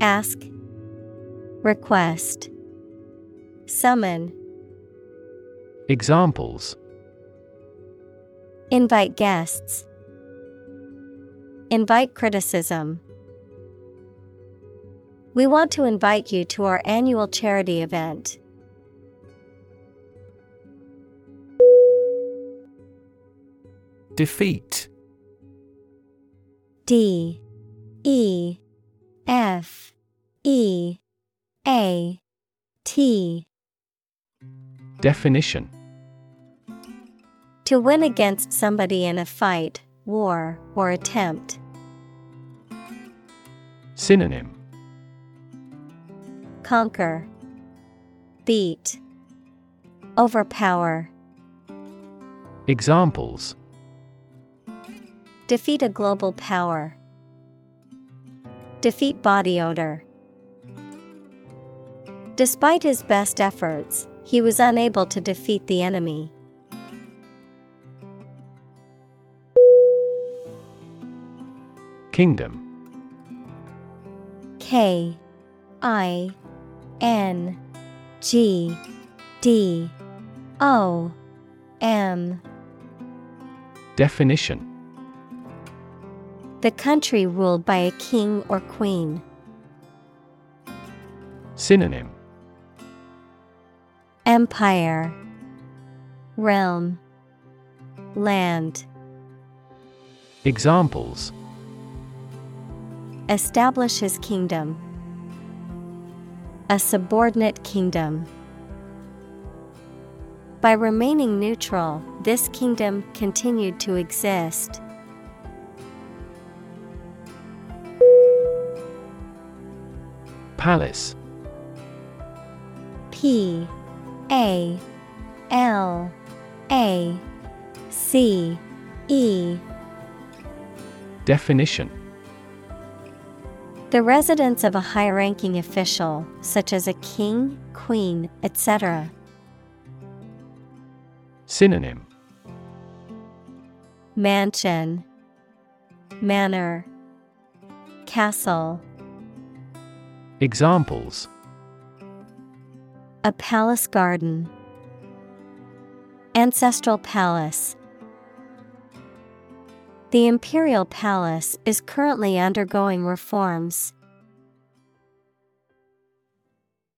Ask, Request, Summon,
Examples.
Invite guests, Invite criticism. We want to invite you to our annual charity event.
Defeat.
D E F E A T
Definition
To win against somebody in a fight, war, or attempt.
Synonym
Conquer, Beat, Overpower.
Examples
Defeat a global power. Defeat body odor. Despite his best efforts, he was unable to defeat the enemy.
Kingdom
K I N G D O M
Definition
The country ruled by a king or queen.
Synonym
Empire, Realm, Land.
Examples
Establish his kingdom. A subordinate kingdom. By remaining neutral, this kingdom continued to exist.
Palace
P A L A C E
Definition
The residence of a high ranking official, such as a king, queen, etc.
Synonym
Mansion, Manor, Castle.
Examples
A palace garden. Ancestral palace. The imperial palace is currently undergoing reforms.